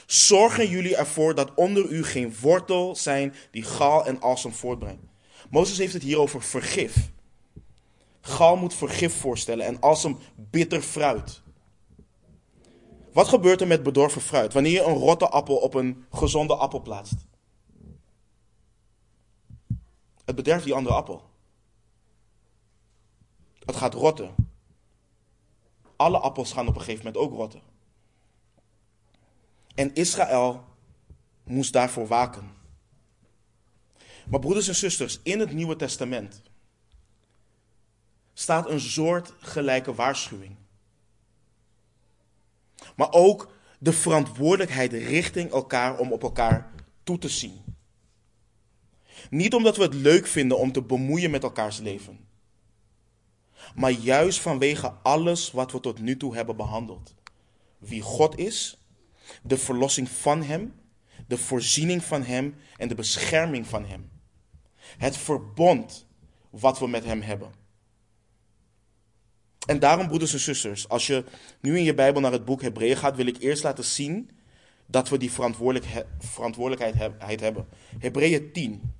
Zorgen jullie ervoor dat onder u geen wortel zijn die gal en alsem voortbrengt. Mozes heeft het hier over vergif. Gal moet vergif voorstellen en alsem bitter fruit. Wat gebeurt er met bedorven fruit wanneer je een rotte appel op een gezonde appel plaatst? Het bederft die andere appel. Het gaat rotten. Alle appels gaan op een gegeven moment ook rotten. En Israël moest daarvoor waken. Maar broeders en zusters, in het Nieuwe Testament staat een soort gelijke waarschuwing. Maar ook de verantwoordelijkheid richting elkaar om op elkaar toe te zien. Niet omdat we het leuk vinden om te bemoeien met elkaars leven. Maar juist vanwege alles wat we tot nu toe hebben behandeld. Wie God is, de verlossing van Hem, de voorziening van Hem en de bescherming van Hem. Het verbond wat we met Hem hebben. En daarom, broeders en zusters, als je nu in je Bijbel naar het boek Hebreeën gaat, wil ik eerst laten zien dat we die verantwoordelijkheid hebben. Hebreeën 10.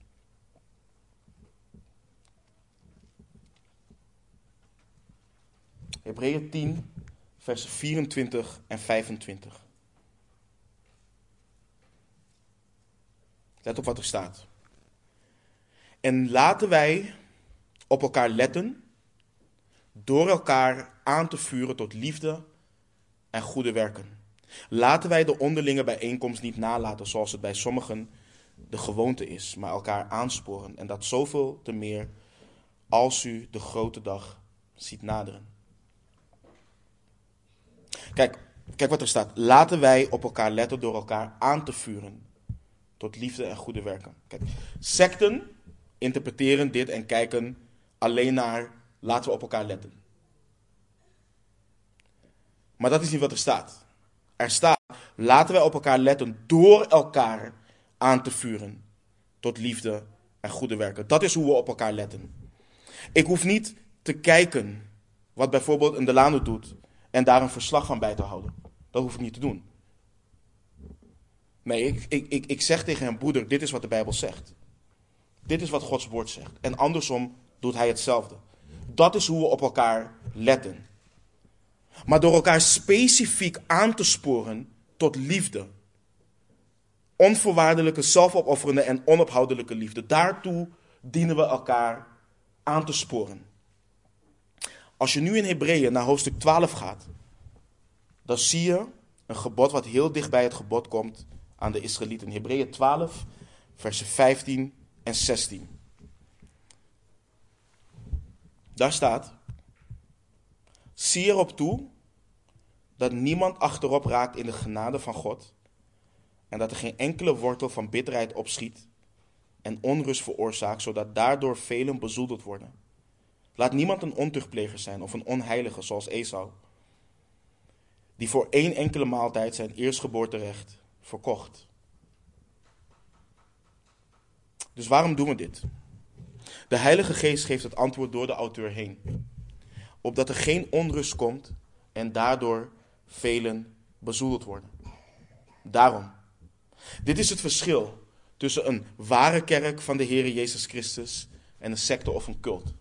Hebreeën 10, vers 24 en 25. Let op wat er staat. En laten wij op elkaar letten door elkaar aan te vuren tot liefde en goede werken. Laten wij de onderlinge bijeenkomst niet nalaten zoals het bij sommigen de gewoonte is, maar elkaar aansporen. En dat zoveel te meer als u de grote dag ziet naderen. Kijk, kijk wat er staat. Laten wij op elkaar letten door elkaar aan te vuren tot liefde en goede werken. Kijk, secten interpreteren dit en kijken alleen naar laten we op elkaar letten. Maar dat is niet wat er staat. Er staat, laten wij op elkaar letten door elkaar aan te vuren tot liefde en goede werken. Dat is hoe we op elkaar letten. Ik hoef niet te kijken wat bijvoorbeeld een Delano doet en daar een verslag van bij te houden. Dat hoef ik niet te doen. Nee, ik, ik, ik, ik zeg tegen hem, broeder, dit is wat de Bijbel zegt. Dit is wat Gods woord zegt. En andersom doet hij hetzelfde. Dat is hoe we op elkaar letten. Maar door elkaar specifiek aan te sporen tot liefde. Onvoorwaardelijke, zelfopofferende en onophoudelijke liefde. Daartoe dienen we elkaar aan te sporen. Als je nu in Hebreeën naar hoofdstuk 12 gaat, dan zie je een gebod wat heel dicht bij het gebod komt aan de Israëlieten. Hebreeën 12, versen 15 en 16. Daar staat: Zie erop toe dat niemand achterop raakt in de genade van God en dat er geen enkele wortel van bitterheid opschiet en onrust veroorzaakt, zodat daardoor velen bezoedeld worden. Laat niemand een ontuchtpleger zijn of een onheilige zoals Esau, die voor één enkele maaltijd zijn eerstgeboorterecht verkocht. Dus waarom doen we dit? De Heilige Geest geeft het antwoord door de auteur heen. Opdat er geen onrust komt en daardoor velen bezoedeld worden. Daarom. Dit is het verschil tussen een ware kerk van de Heer Jezus Christus en een secte of een cult.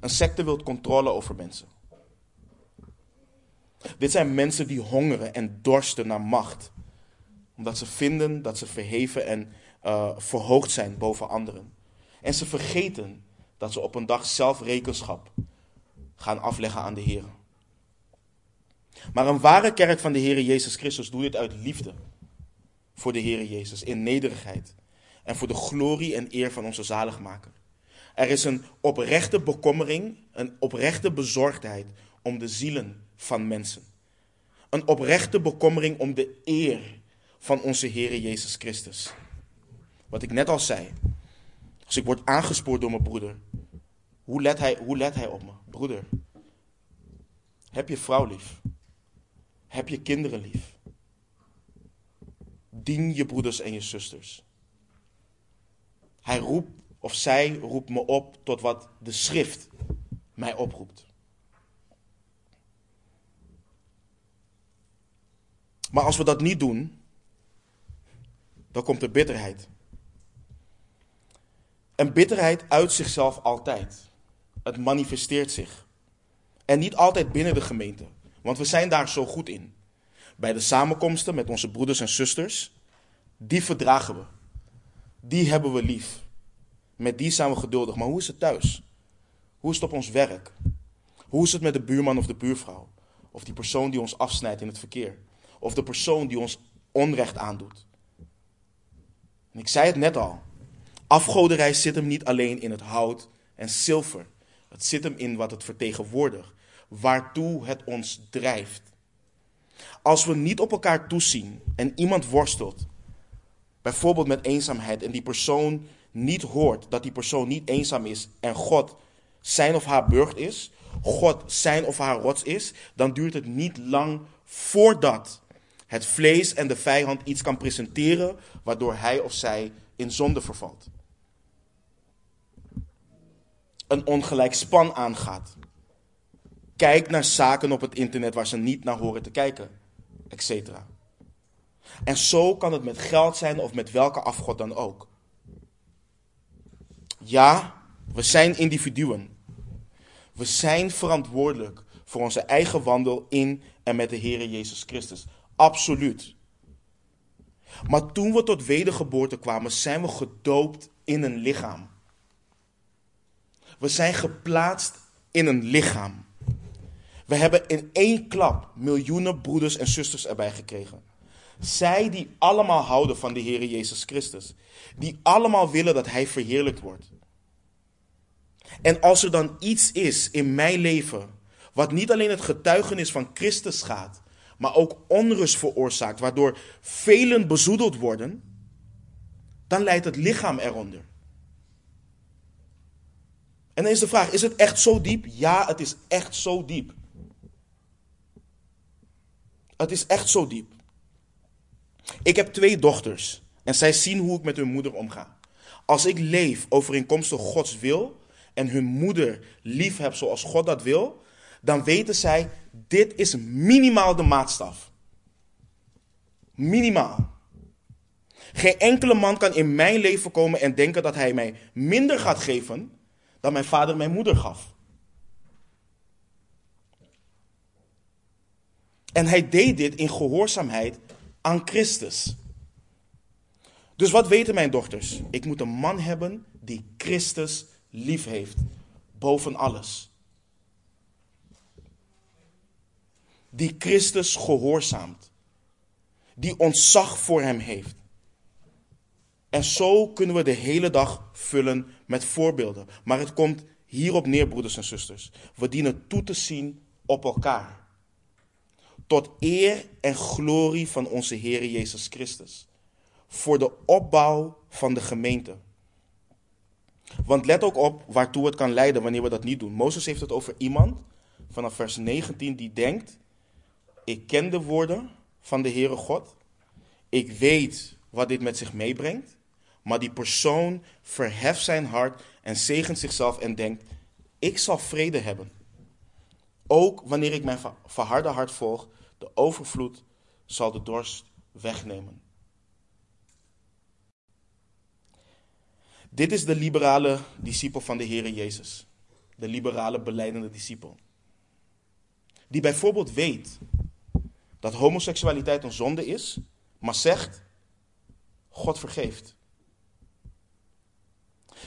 Een secte wil controle over mensen. Dit zijn mensen die hongeren en dorsten naar macht. Omdat ze vinden dat ze verheven en uh, verhoogd zijn boven anderen. En ze vergeten dat ze op een dag zelf rekenschap gaan afleggen aan de Heer. Maar een ware kerk van de Heer Jezus Christus doet dit uit liefde voor de Heer Jezus, in nederigheid en voor de glorie en eer van onze zaligmaker. Er is een oprechte bekommering, een oprechte bezorgdheid om de zielen van mensen. Een oprechte bekommering om de eer van onze Heer Jezus Christus. Wat ik net al zei. Als ik word aangespoord door mijn broeder, hoe let hij, hoe let hij op me? Broeder, heb je vrouw lief? Heb je kinderen lief? Dien je broeders en je zusters. Hij roept, of zij roept me op tot wat de schrift mij oproept. Maar als we dat niet doen, dan komt er bitterheid. En bitterheid uit zichzelf altijd. Het manifesteert zich. En niet altijd binnen de gemeente, want we zijn daar zo goed in. Bij de samenkomsten met onze broeders en zusters, die verdragen we. Die hebben we lief. Met die zijn we geduldig. Maar hoe is het thuis? Hoe is het op ons werk? Hoe is het met de buurman of de buurvrouw? Of die persoon die ons afsnijdt in het verkeer? Of de persoon die ons onrecht aandoet? En ik zei het net al. Afgoderij zit hem niet alleen in het hout en zilver. Het zit hem in wat het vertegenwoordigt. Waartoe het ons drijft. Als we niet op elkaar toezien en iemand worstelt, bijvoorbeeld met eenzaamheid, en die persoon niet hoort dat die persoon niet eenzaam is en God zijn of haar burcht is, God zijn of haar rots is, dan duurt het niet lang voordat het vlees en de vijand iets kan presenteren waardoor hij of zij in zonde vervalt. Een ongelijk span aangaat. Kijk naar zaken op het internet waar ze niet naar horen te kijken, etc. En zo kan het met geld zijn of met welke afgod dan ook. Ja, we zijn individuen. We zijn verantwoordelijk voor onze eigen wandel in en met de Heer Jezus Christus. Absoluut. Maar toen we tot wedergeboorte kwamen, zijn we gedoopt in een lichaam. We zijn geplaatst in een lichaam. We hebben in één klap miljoenen broeders en zusters erbij gekregen. Zij die allemaal houden van de Heer Jezus Christus. Die allemaal willen dat Hij verheerlijkt wordt. En als er dan iets is in mijn leven, wat niet alleen het getuigenis van Christus gaat, maar ook onrust veroorzaakt, waardoor velen bezoedeld worden, dan leidt het lichaam eronder. En dan is de vraag: is het echt zo diep? Ja, het is echt zo diep. Het is echt zo diep. Ik heb twee dochters en zij zien hoe ik met hun moeder omga. Als ik leef overeenkomstig Gods wil en hun moeder lief heb zoals God dat wil, dan weten zij, dit is minimaal de maatstaf. Minimaal. Geen enkele man kan in mijn leven komen en denken dat hij mij minder gaat geven dan mijn vader mijn moeder gaf. En hij deed dit in gehoorzaamheid aan Christus. Dus wat weten mijn dochters? Ik moet een man hebben die Christus lief heeft, boven alles. Die Christus gehoorzaamt, die ontzag voor hem heeft. En zo kunnen we de hele dag vullen met voorbeelden. Maar het komt hierop neer, broeders en zusters. We dienen toe te zien op elkaar. Tot eer en glorie van onze Heer Jezus Christus. Voor de opbouw van de gemeente. Want let ook op waartoe het kan leiden wanneer we dat niet doen. Mozes heeft het over iemand vanaf vers 19 die denkt: Ik ken de woorden van de Heere God. Ik weet wat dit met zich meebrengt. Maar die persoon verheft zijn hart en zegent zichzelf en denkt: Ik zal vrede hebben. Ook wanneer ik mijn verharde hart volg, de overvloed zal de dorst wegnemen. Dit is de liberale discipel van de Heer Jezus. De liberale beleidende discipel. Die bijvoorbeeld weet dat homoseksualiteit een zonde is, maar zegt: God vergeeft.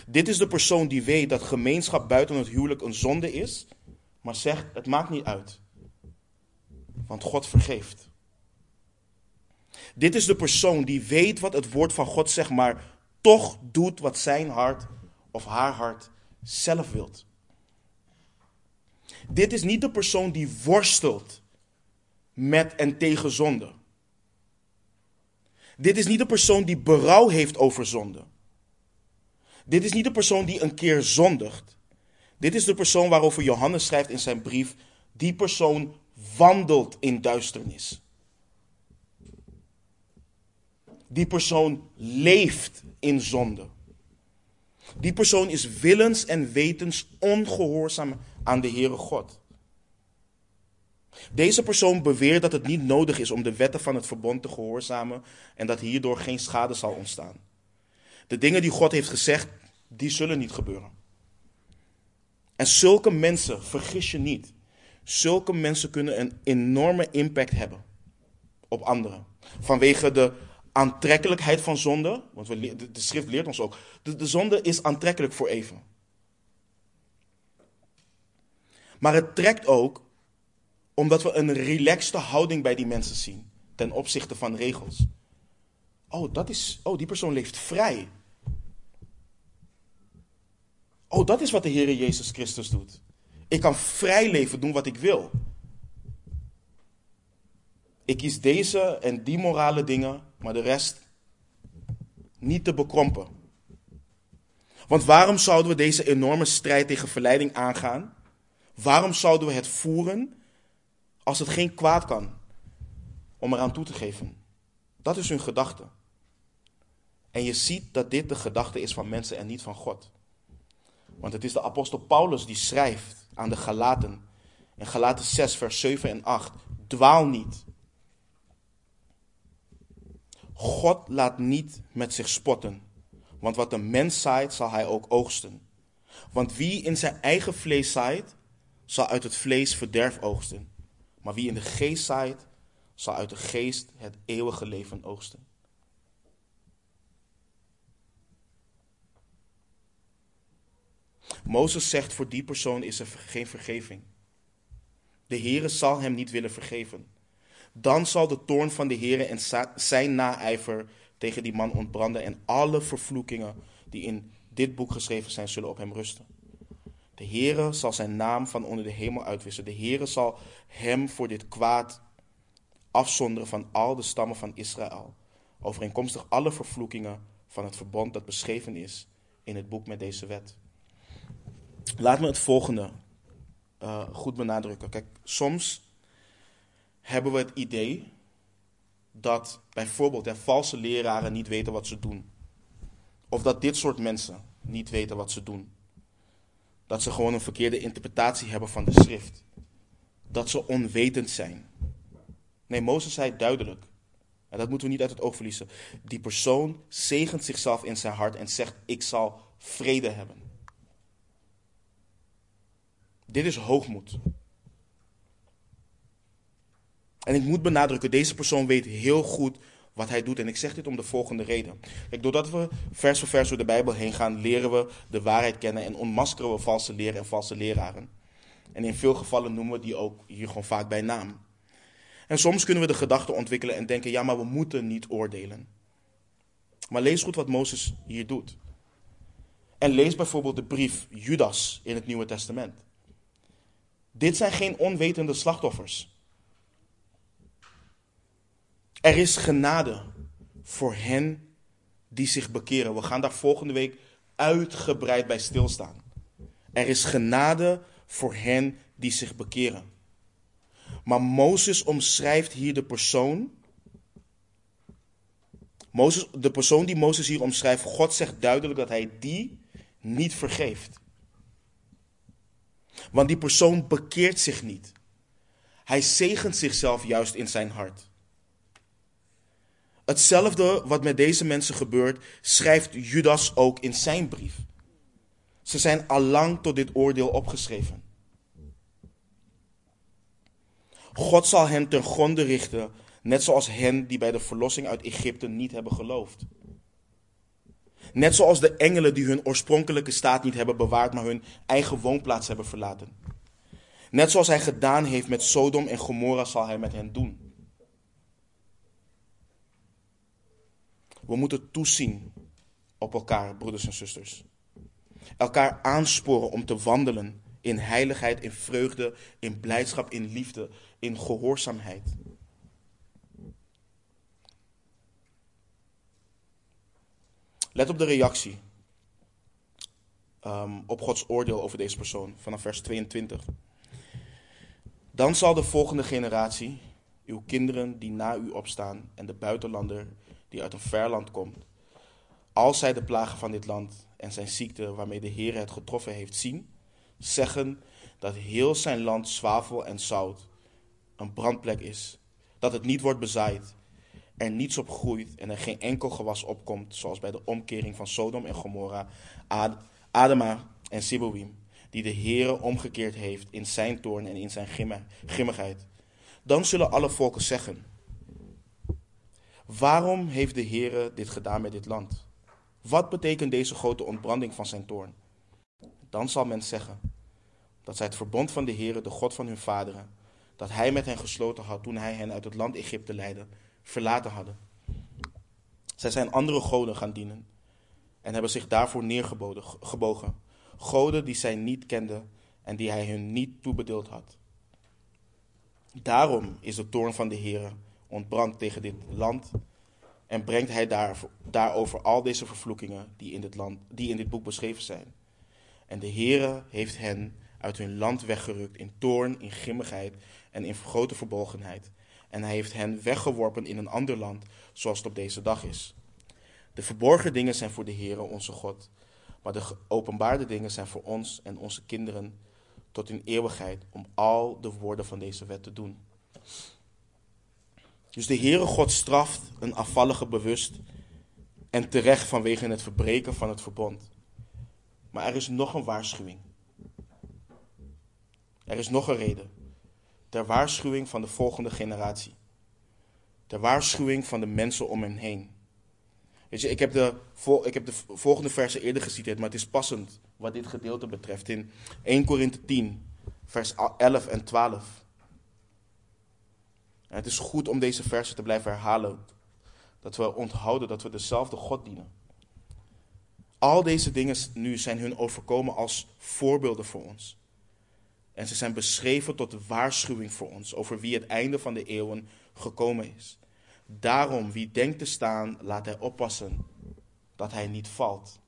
Dit is de persoon die weet dat gemeenschap buiten het huwelijk een zonde is, maar zegt: Het maakt niet uit. Want God vergeeft. Dit is de persoon die weet wat het woord van God zegt, maar toch doet wat zijn hart of haar hart zelf wilt. Dit is niet de persoon die worstelt met en tegen zonde. Dit is niet de persoon die berouw heeft over zonde. Dit is niet de persoon die een keer zondigt. Dit is de persoon waarover Johannes schrijft in zijn brief. Die persoon wandelt in duisternis. Die persoon leeft in zonde. Die persoon is willens en wetens ongehoorzaam aan de Heere God. Deze persoon beweert dat het niet nodig is om de wetten van het verbond te gehoorzamen en dat hierdoor geen schade zal ontstaan. De dingen die God heeft gezegd, die zullen niet gebeuren. En zulke mensen, vergis je niet, zulke mensen kunnen een enorme impact hebben op anderen. Vanwege de aantrekkelijkheid van zonde, want de schrift leert ons ook, de, de zonde is aantrekkelijk voor even. Maar het trekt ook omdat we een relaxte houding bij die mensen zien ten opzichte van regels. Oh, dat is, oh, die persoon leeft vrij. Oh, dat is wat de Heer Jezus Christus doet. Ik kan vrij leven, doen wat ik wil. Ik kies deze en die morale dingen, maar de rest niet te bekrompen. Want waarom zouden we deze enorme strijd tegen verleiding aangaan? Waarom zouden we het voeren als het geen kwaad kan om eraan toe te geven? Dat is hun gedachte. En je ziet dat dit de gedachte is van mensen en niet van God. Want het is de apostel Paulus die schrijft aan de Galaten. In Galaten 6, vers 7 en 8. Dwaal niet. God laat niet met zich spotten. Want wat een mens zaait, zal hij ook oogsten. Want wie in zijn eigen vlees zaait, zal uit het vlees verderf oogsten. Maar wie in de geest zaait, zal uit de geest het eeuwige leven oogsten. Mozes zegt voor die persoon is er geen vergeving. De Heere zal hem niet willen vergeven. Dan zal de toorn van de Heere en zijn naijver tegen die man ontbranden en alle vervloekingen die in dit boek geschreven zijn, zullen op hem rusten. De Heere zal zijn naam van onder de hemel uitwissen. De Heere zal hem voor dit kwaad afzonderen van al de stammen van Israël, overeenkomstig alle vervloekingen van het verbond dat beschreven is in het boek met deze wet. Laat me het volgende uh, goed benadrukken. Kijk, soms hebben we het idee dat bijvoorbeeld ja, valse leraren niet weten wat ze doen. Of dat dit soort mensen niet weten wat ze doen. Dat ze gewoon een verkeerde interpretatie hebben van de schrift. Dat ze onwetend zijn. Nee, Mozes zei duidelijk. En dat moeten we niet uit het oog verliezen. Die persoon zegent zichzelf in zijn hart en zegt: Ik zal vrede hebben. Dit is hoogmoed. En ik moet benadrukken, deze persoon weet heel goed wat hij doet. En ik zeg dit om de volgende reden. Doordat we vers voor vers door de Bijbel heen gaan, leren we de waarheid kennen en onmaskeren we valse leren en valse leraren. En in veel gevallen noemen we die ook hier gewoon vaak bij naam. En soms kunnen we de gedachte ontwikkelen en denken, ja, maar we moeten niet oordelen. Maar lees goed wat Mozes hier doet. En lees bijvoorbeeld de brief Judas in het Nieuwe Testament. Dit zijn geen onwetende slachtoffers. Er is genade voor hen die zich bekeren. We gaan daar volgende week uitgebreid bij stilstaan. Er is genade voor hen die zich bekeren. Maar Mozes omschrijft hier de persoon. Mozes, de persoon die Mozes hier omschrijft, God zegt duidelijk dat hij die niet vergeeft. Want die persoon bekeert zich niet. Hij zegent zichzelf juist in zijn hart. Hetzelfde wat met deze mensen gebeurt, schrijft Judas ook in zijn brief. Ze zijn allang tot dit oordeel opgeschreven. God zal hen ten gronde richten, net zoals hen die bij de verlossing uit Egypte niet hebben geloofd. Net zoals de engelen die hun oorspronkelijke staat niet hebben bewaard, maar hun eigen woonplaats hebben verlaten. Net zoals hij gedaan heeft met Sodom en Gomorra, zal hij met hen doen. We moeten toezien op elkaar, broeders en zusters. Elkaar aansporen om te wandelen in heiligheid, in vreugde, in blijdschap, in liefde, in gehoorzaamheid. Let op de reactie um, op Gods oordeel over deze persoon vanaf vers 22. Dan zal de volgende generatie, uw kinderen die na u opstaan en de buitenlander die uit een ver land komt, als zij de plagen van dit land en zijn ziekte waarmee de Heer het getroffen heeft zien, zeggen dat heel zijn land zwavel en zout een brandplek is, dat het niet wordt bezaaid, er niets op groeit en er geen enkel gewas opkomt, zoals bij de omkering van Sodom en Gomorra, Ad Adama en Siboim, die de Heere omgekeerd heeft in zijn toorn en in zijn grimmigheid. Dan zullen alle volken zeggen, waarom heeft de Heere dit gedaan met dit land? Wat betekent deze grote ontbranding van zijn toorn? Dan zal men zeggen dat zij het verbond van de Heere, de God van hun vaderen, dat hij met hen gesloten had toen hij hen uit het land Egypte leidde, verlaten hadden. Zij zijn andere goden gaan dienen en hebben zich daarvoor neergebogen. Goden die zij niet kenden en die hij hun niet toebedeeld had. Daarom is de toorn van de Heer ontbrandt tegen dit land en brengt hij daar, daarover al deze vervloekingen die in, dit land, die in dit boek beschreven zijn. En de Heere heeft hen uit hun land weggerukt in toorn, in grimmigheid en in grote verbolgenheid. En hij heeft hen weggeworpen in een ander land, zoals het op deze dag is. De verborgen dingen zijn voor de Heere onze God, maar de geopenbaarde dingen zijn voor ons en onze kinderen tot in eeuwigheid om al de woorden van deze wet te doen. Dus de Heere God straft een afvallige bewust en terecht vanwege het verbreken van het verbond. Maar er is nog een waarschuwing. Er is nog een reden. Ter waarschuwing van de volgende generatie. Ter waarschuwing van de mensen om hem heen. Weet je, ik heb de, ik heb de volgende versen eerder geciteerd, maar het is passend wat dit gedeelte betreft. In 1 Korinthe 10, vers 11 en 12. En het is goed om deze versen te blijven herhalen. Dat we onthouden dat we dezelfde God dienen. Al deze dingen nu zijn hun overkomen als voorbeelden voor ons. En ze zijn beschreven tot waarschuwing voor ons over wie het einde van de eeuwen gekomen is. Daarom, wie denkt te staan, laat hij oppassen dat hij niet valt.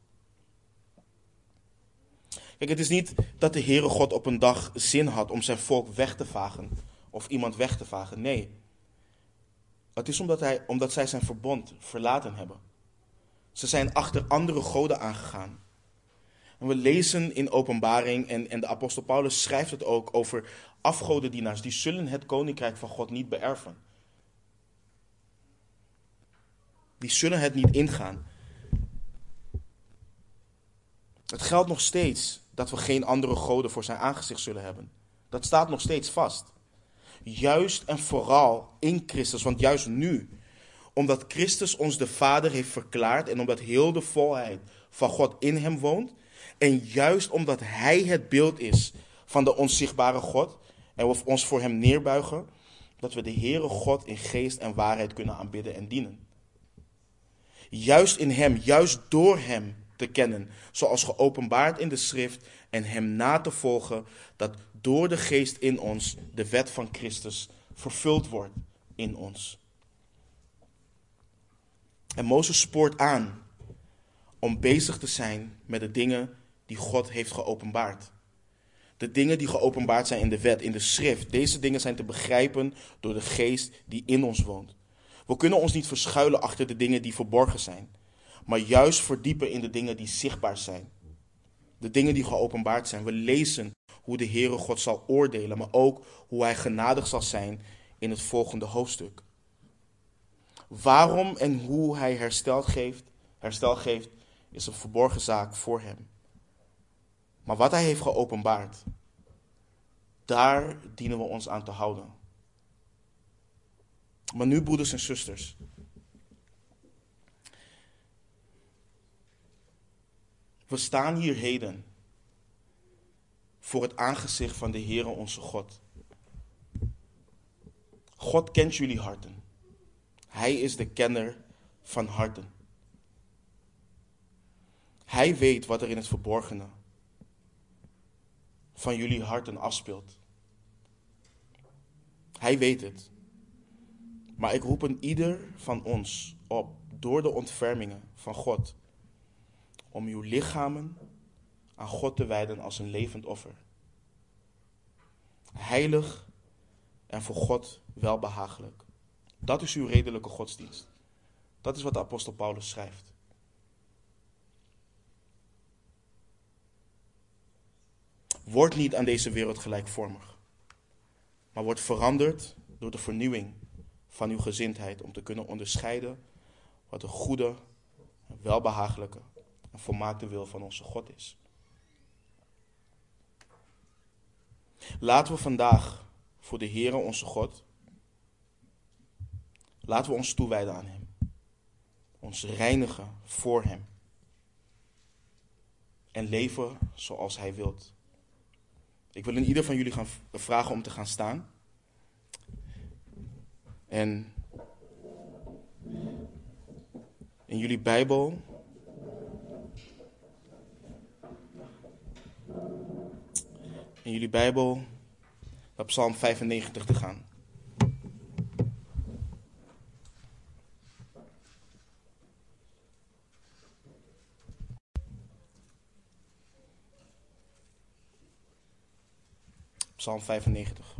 Kijk, het is niet dat de Heere God op een dag zin had om zijn volk weg te vagen of iemand weg te vagen. Nee. Het is omdat, hij, omdat zij zijn verbond verlaten hebben. Ze zijn achter andere goden aangegaan. En we lezen in openbaring, en, en de apostel Paulus schrijft het ook over afgodendienaars, die zullen het koninkrijk van God niet beërven. Die zullen het niet ingaan. Het geldt nog steeds dat we geen andere goden voor zijn aangezicht zullen hebben. Dat staat nog steeds vast. Juist en vooral in Christus, want juist nu, omdat Christus ons de Vader heeft verklaard en omdat heel de volheid van God in hem woont, en juist omdat Hij het beeld is van de onzichtbare God en we ons voor Hem neerbuigen, dat we de Heere God in geest en waarheid kunnen aanbidden en dienen. Juist in Hem, juist door Hem te kennen, zoals geopenbaard in de schrift, en Hem na te volgen, dat door de geest in ons de wet van Christus vervuld wordt in ons. En Mozes spoort aan om bezig te zijn met de dingen die God heeft geopenbaard. De dingen die geopenbaard zijn in de wet, in de schrift, deze dingen zijn te begrijpen door de geest die in ons woont. We kunnen ons niet verschuilen achter de dingen die verborgen zijn, maar juist verdiepen in de dingen die zichtbaar zijn. De dingen die geopenbaard zijn. We lezen hoe de Heere God zal oordelen, maar ook hoe Hij genadig zal zijn in het volgende hoofdstuk. Waarom en hoe Hij herstel geeft, herstel geeft, is een verborgen zaak voor Hem. Maar wat Hij heeft geopenbaard, daar dienen we ons aan te houden. Maar nu, broeders en zusters. We staan hier heden voor het aangezicht van de Heere onze God. God kent jullie harten. Hij is de kenner van harten. Hij weet wat er in het verborgene van jullie harten afspeelt. Hij weet het. Maar ik roep een ieder van ons op door de ontfermingen van God om uw lichamen aan God te wijden als een levend offer. Heilig en voor God welbehagelijk. Dat is uw redelijke godsdienst. Dat is wat de apostel Paulus schrijft. Word niet aan deze wereld gelijkvormig, maar word veranderd door de vernieuwing van uw gezindheid om te kunnen onderscheiden wat de goede, welbehagelijke en volmaakte wil van onze God is. Laten we vandaag voor de Heere onze God, laten we ons toewijden aan Hem. Ons reinigen voor Hem. En leven zoals Hij wilt. Ik wil in ieder van jullie gaan vragen om te gaan staan. En in jullie Bijbel in jullie Bijbel naar Psalm 95 te gaan. Psalm 95.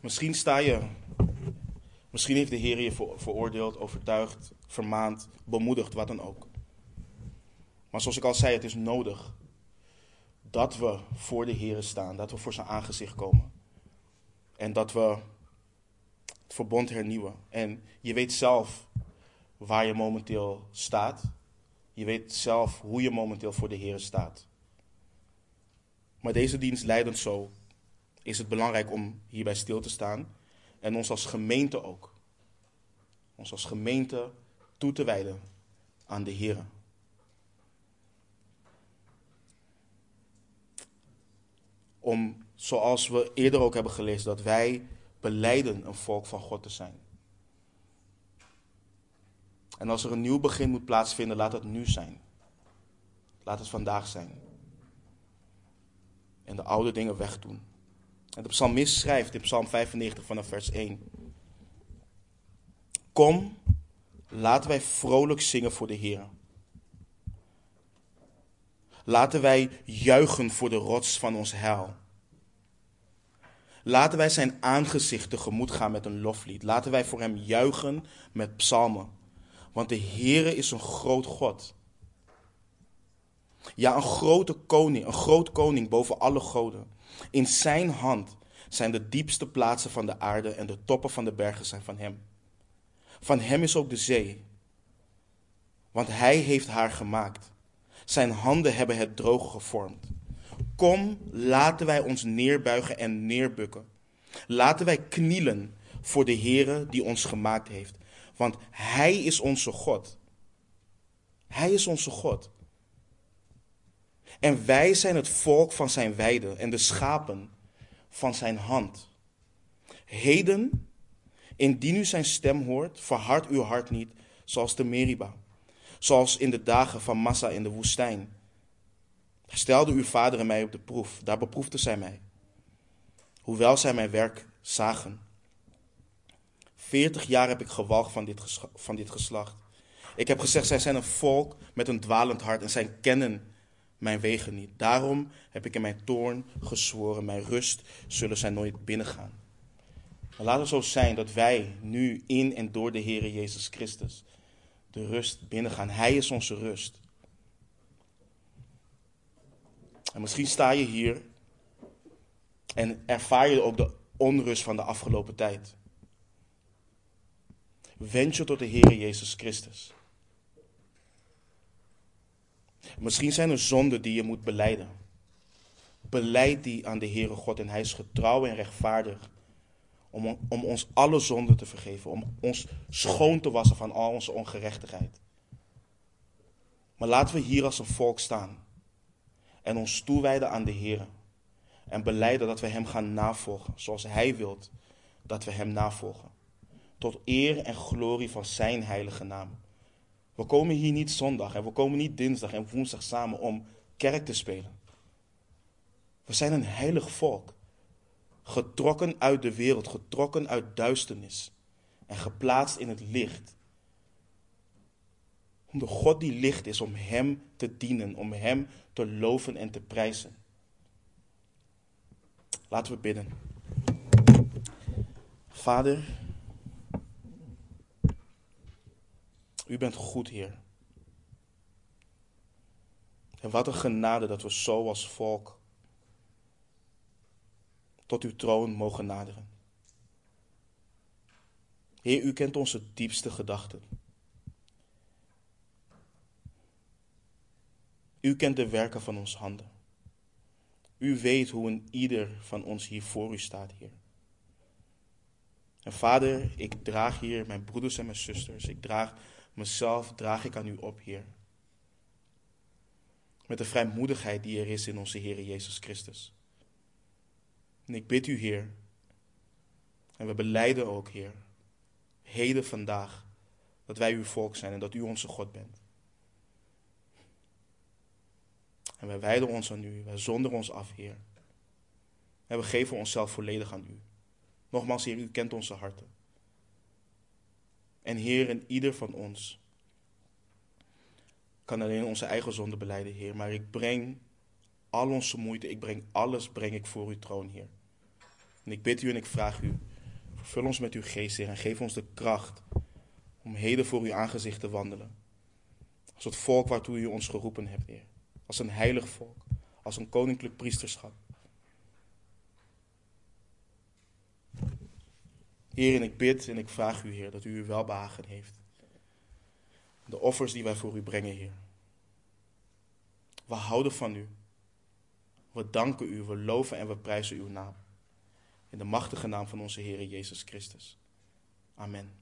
Misschien sta je, misschien heeft de Heer je veroordeeld, overtuigd, vermaand, bemoedigd, wat dan ook. Maar zoals ik al zei, het is nodig dat we voor de Heer staan, dat we voor zijn aangezicht komen. En dat we het verbond hernieuwen. En je weet zelf waar je momenteel staat. Je weet zelf hoe je momenteel voor de Heer staat. Maar deze dienst leidend zo is het belangrijk om hierbij stil te staan. En ons als gemeente ook. Ons als gemeente toe te wijden aan de Heer. Om, zoals we eerder ook hebben gelezen, dat wij beleiden een volk van God te zijn. En als er een nieuw begin moet plaatsvinden, laat het nu zijn. Laat het vandaag zijn. En de oude dingen wegdoen. En de psalmist schrijft in Psalm 95 vanaf vers 1. Kom, laten wij vrolijk zingen voor de Heer. Laten wij juichen voor de rots van ons heil. Laten wij zijn aangezicht tegemoet gaan met een loflied. Laten wij voor hem juichen met psalmen. Want de Heere is een groot God. Ja, een grote koning, een groot koning boven alle goden. In zijn hand zijn de diepste plaatsen van de aarde en de toppen van de bergen zijn van hem. Van hem is ook de zee, want hij heeft haar gemaakt. Zijn handen hebben het droog gevormd. Kom, laten wij ons neerbuigen en neerbukken. Laten wij knielen voor de Heere die ons gemaakt heeft. Want Hij is onze God. Hij is onze God. En wij zijn het volk van zijn weide en de schapen van zijn hand. Heden, indien u zijn stem hoort, verhard uw hart niet, zoals de Meriba, zoals in de dagen van Massa in de woestijn. Stelde uw vader en mij op de proef, daar beproefde zij mij, hoewel zij mijn werk zagen. Veertig jaar heb ik gewalgd van dit, van dit geslacht. Ik heb gezegd, zij zijn een volk met een dwalend hart en zij kennen mijn wegen niet. Daarom heb ik in mijn toorn gezworen, mijn rust zullen zij nooit binnengaan. Maar laat het zo zijn dat wij nu in en door de Heer Jezus Christus de rust binnengaan. Hij is onze rust. En misschien sta je hier en ervaar je ook de onrust van de afgelopen tijd. Wend je tot de Heer Jezus Christus. Misschien zijn er zonden die je moet beleiden. Beleid die aan de Heere God en Hij is getrouw en rechtvaardig om, om ons alle zonden te vergeven, om ons schoon te wassen van al onze ongerechtigheid. Maar laten we hier als een volk staan en ons toewijden aan de Heer en beleiden dat we Hem gaan navolgen zoals Hij wilt dat we Hem navolgen. Tot eer en glorie van Zijn heilige naam. We komen hier niet zondag en we komen niet dinsdag en woensdag samen om kerk te spelen. We zijn een heilig volk. Getrokken uit de wereld, getrokken uit duisternis en geplaatst in het licht. Om de God die licht is, om Hem te dienen, om Hem te loven en te prijzen. Laten we bidden. Vader, U bent goed, Heer. En wat een genade dat we zo als volk tot uw troon mogen naderen. Heer, u kent onze diepste gedachten. U kent de werken van ons handen. U weet hoe een ieder van ons hier voor u staat, Heer. En Vader, ik draag hier mijn broeders en mijn zusters. Ik draag Mezelf draag ik aan u op, Heer. Met de vrijmoedigheid die er is in onze Heer Jezus Christus. En ik bid u, Heer, en we beleiden ook, Heer, heden vandaag, dat wij uw volk zijn en dat u onze God bent. En wij wijden ons aan u. Wij zonderen ons af, Heer. En we geven onszelf volledig aan u. Nogmaals, Heer, u kent onze harten. En Heer, in ieder van ons kan alleen onze eigen zonde beleiden, Heer. Maar ik breng al onze moeite, ik breng alles breng ik voor uw troon, Heer. En ik bid u en ik vraag u, vervul ons met uw geest, Heer, en geef ons de kracht om heden voor uw aangezicht te wandelen. Als het volk waartoe u ons geroepen hebt, Heer. Als een heilig volk, als een koninklijk priesterschap. Heer, en ik bid en ik vraag u, Heer, dat u uw welbehagen heeft. De offers die wij voor u brengen, Heer. We houden van u. We danken u, we loven en we prijzen uw naam. In de machtige naam van onze Heer Jezus Christus. Amen.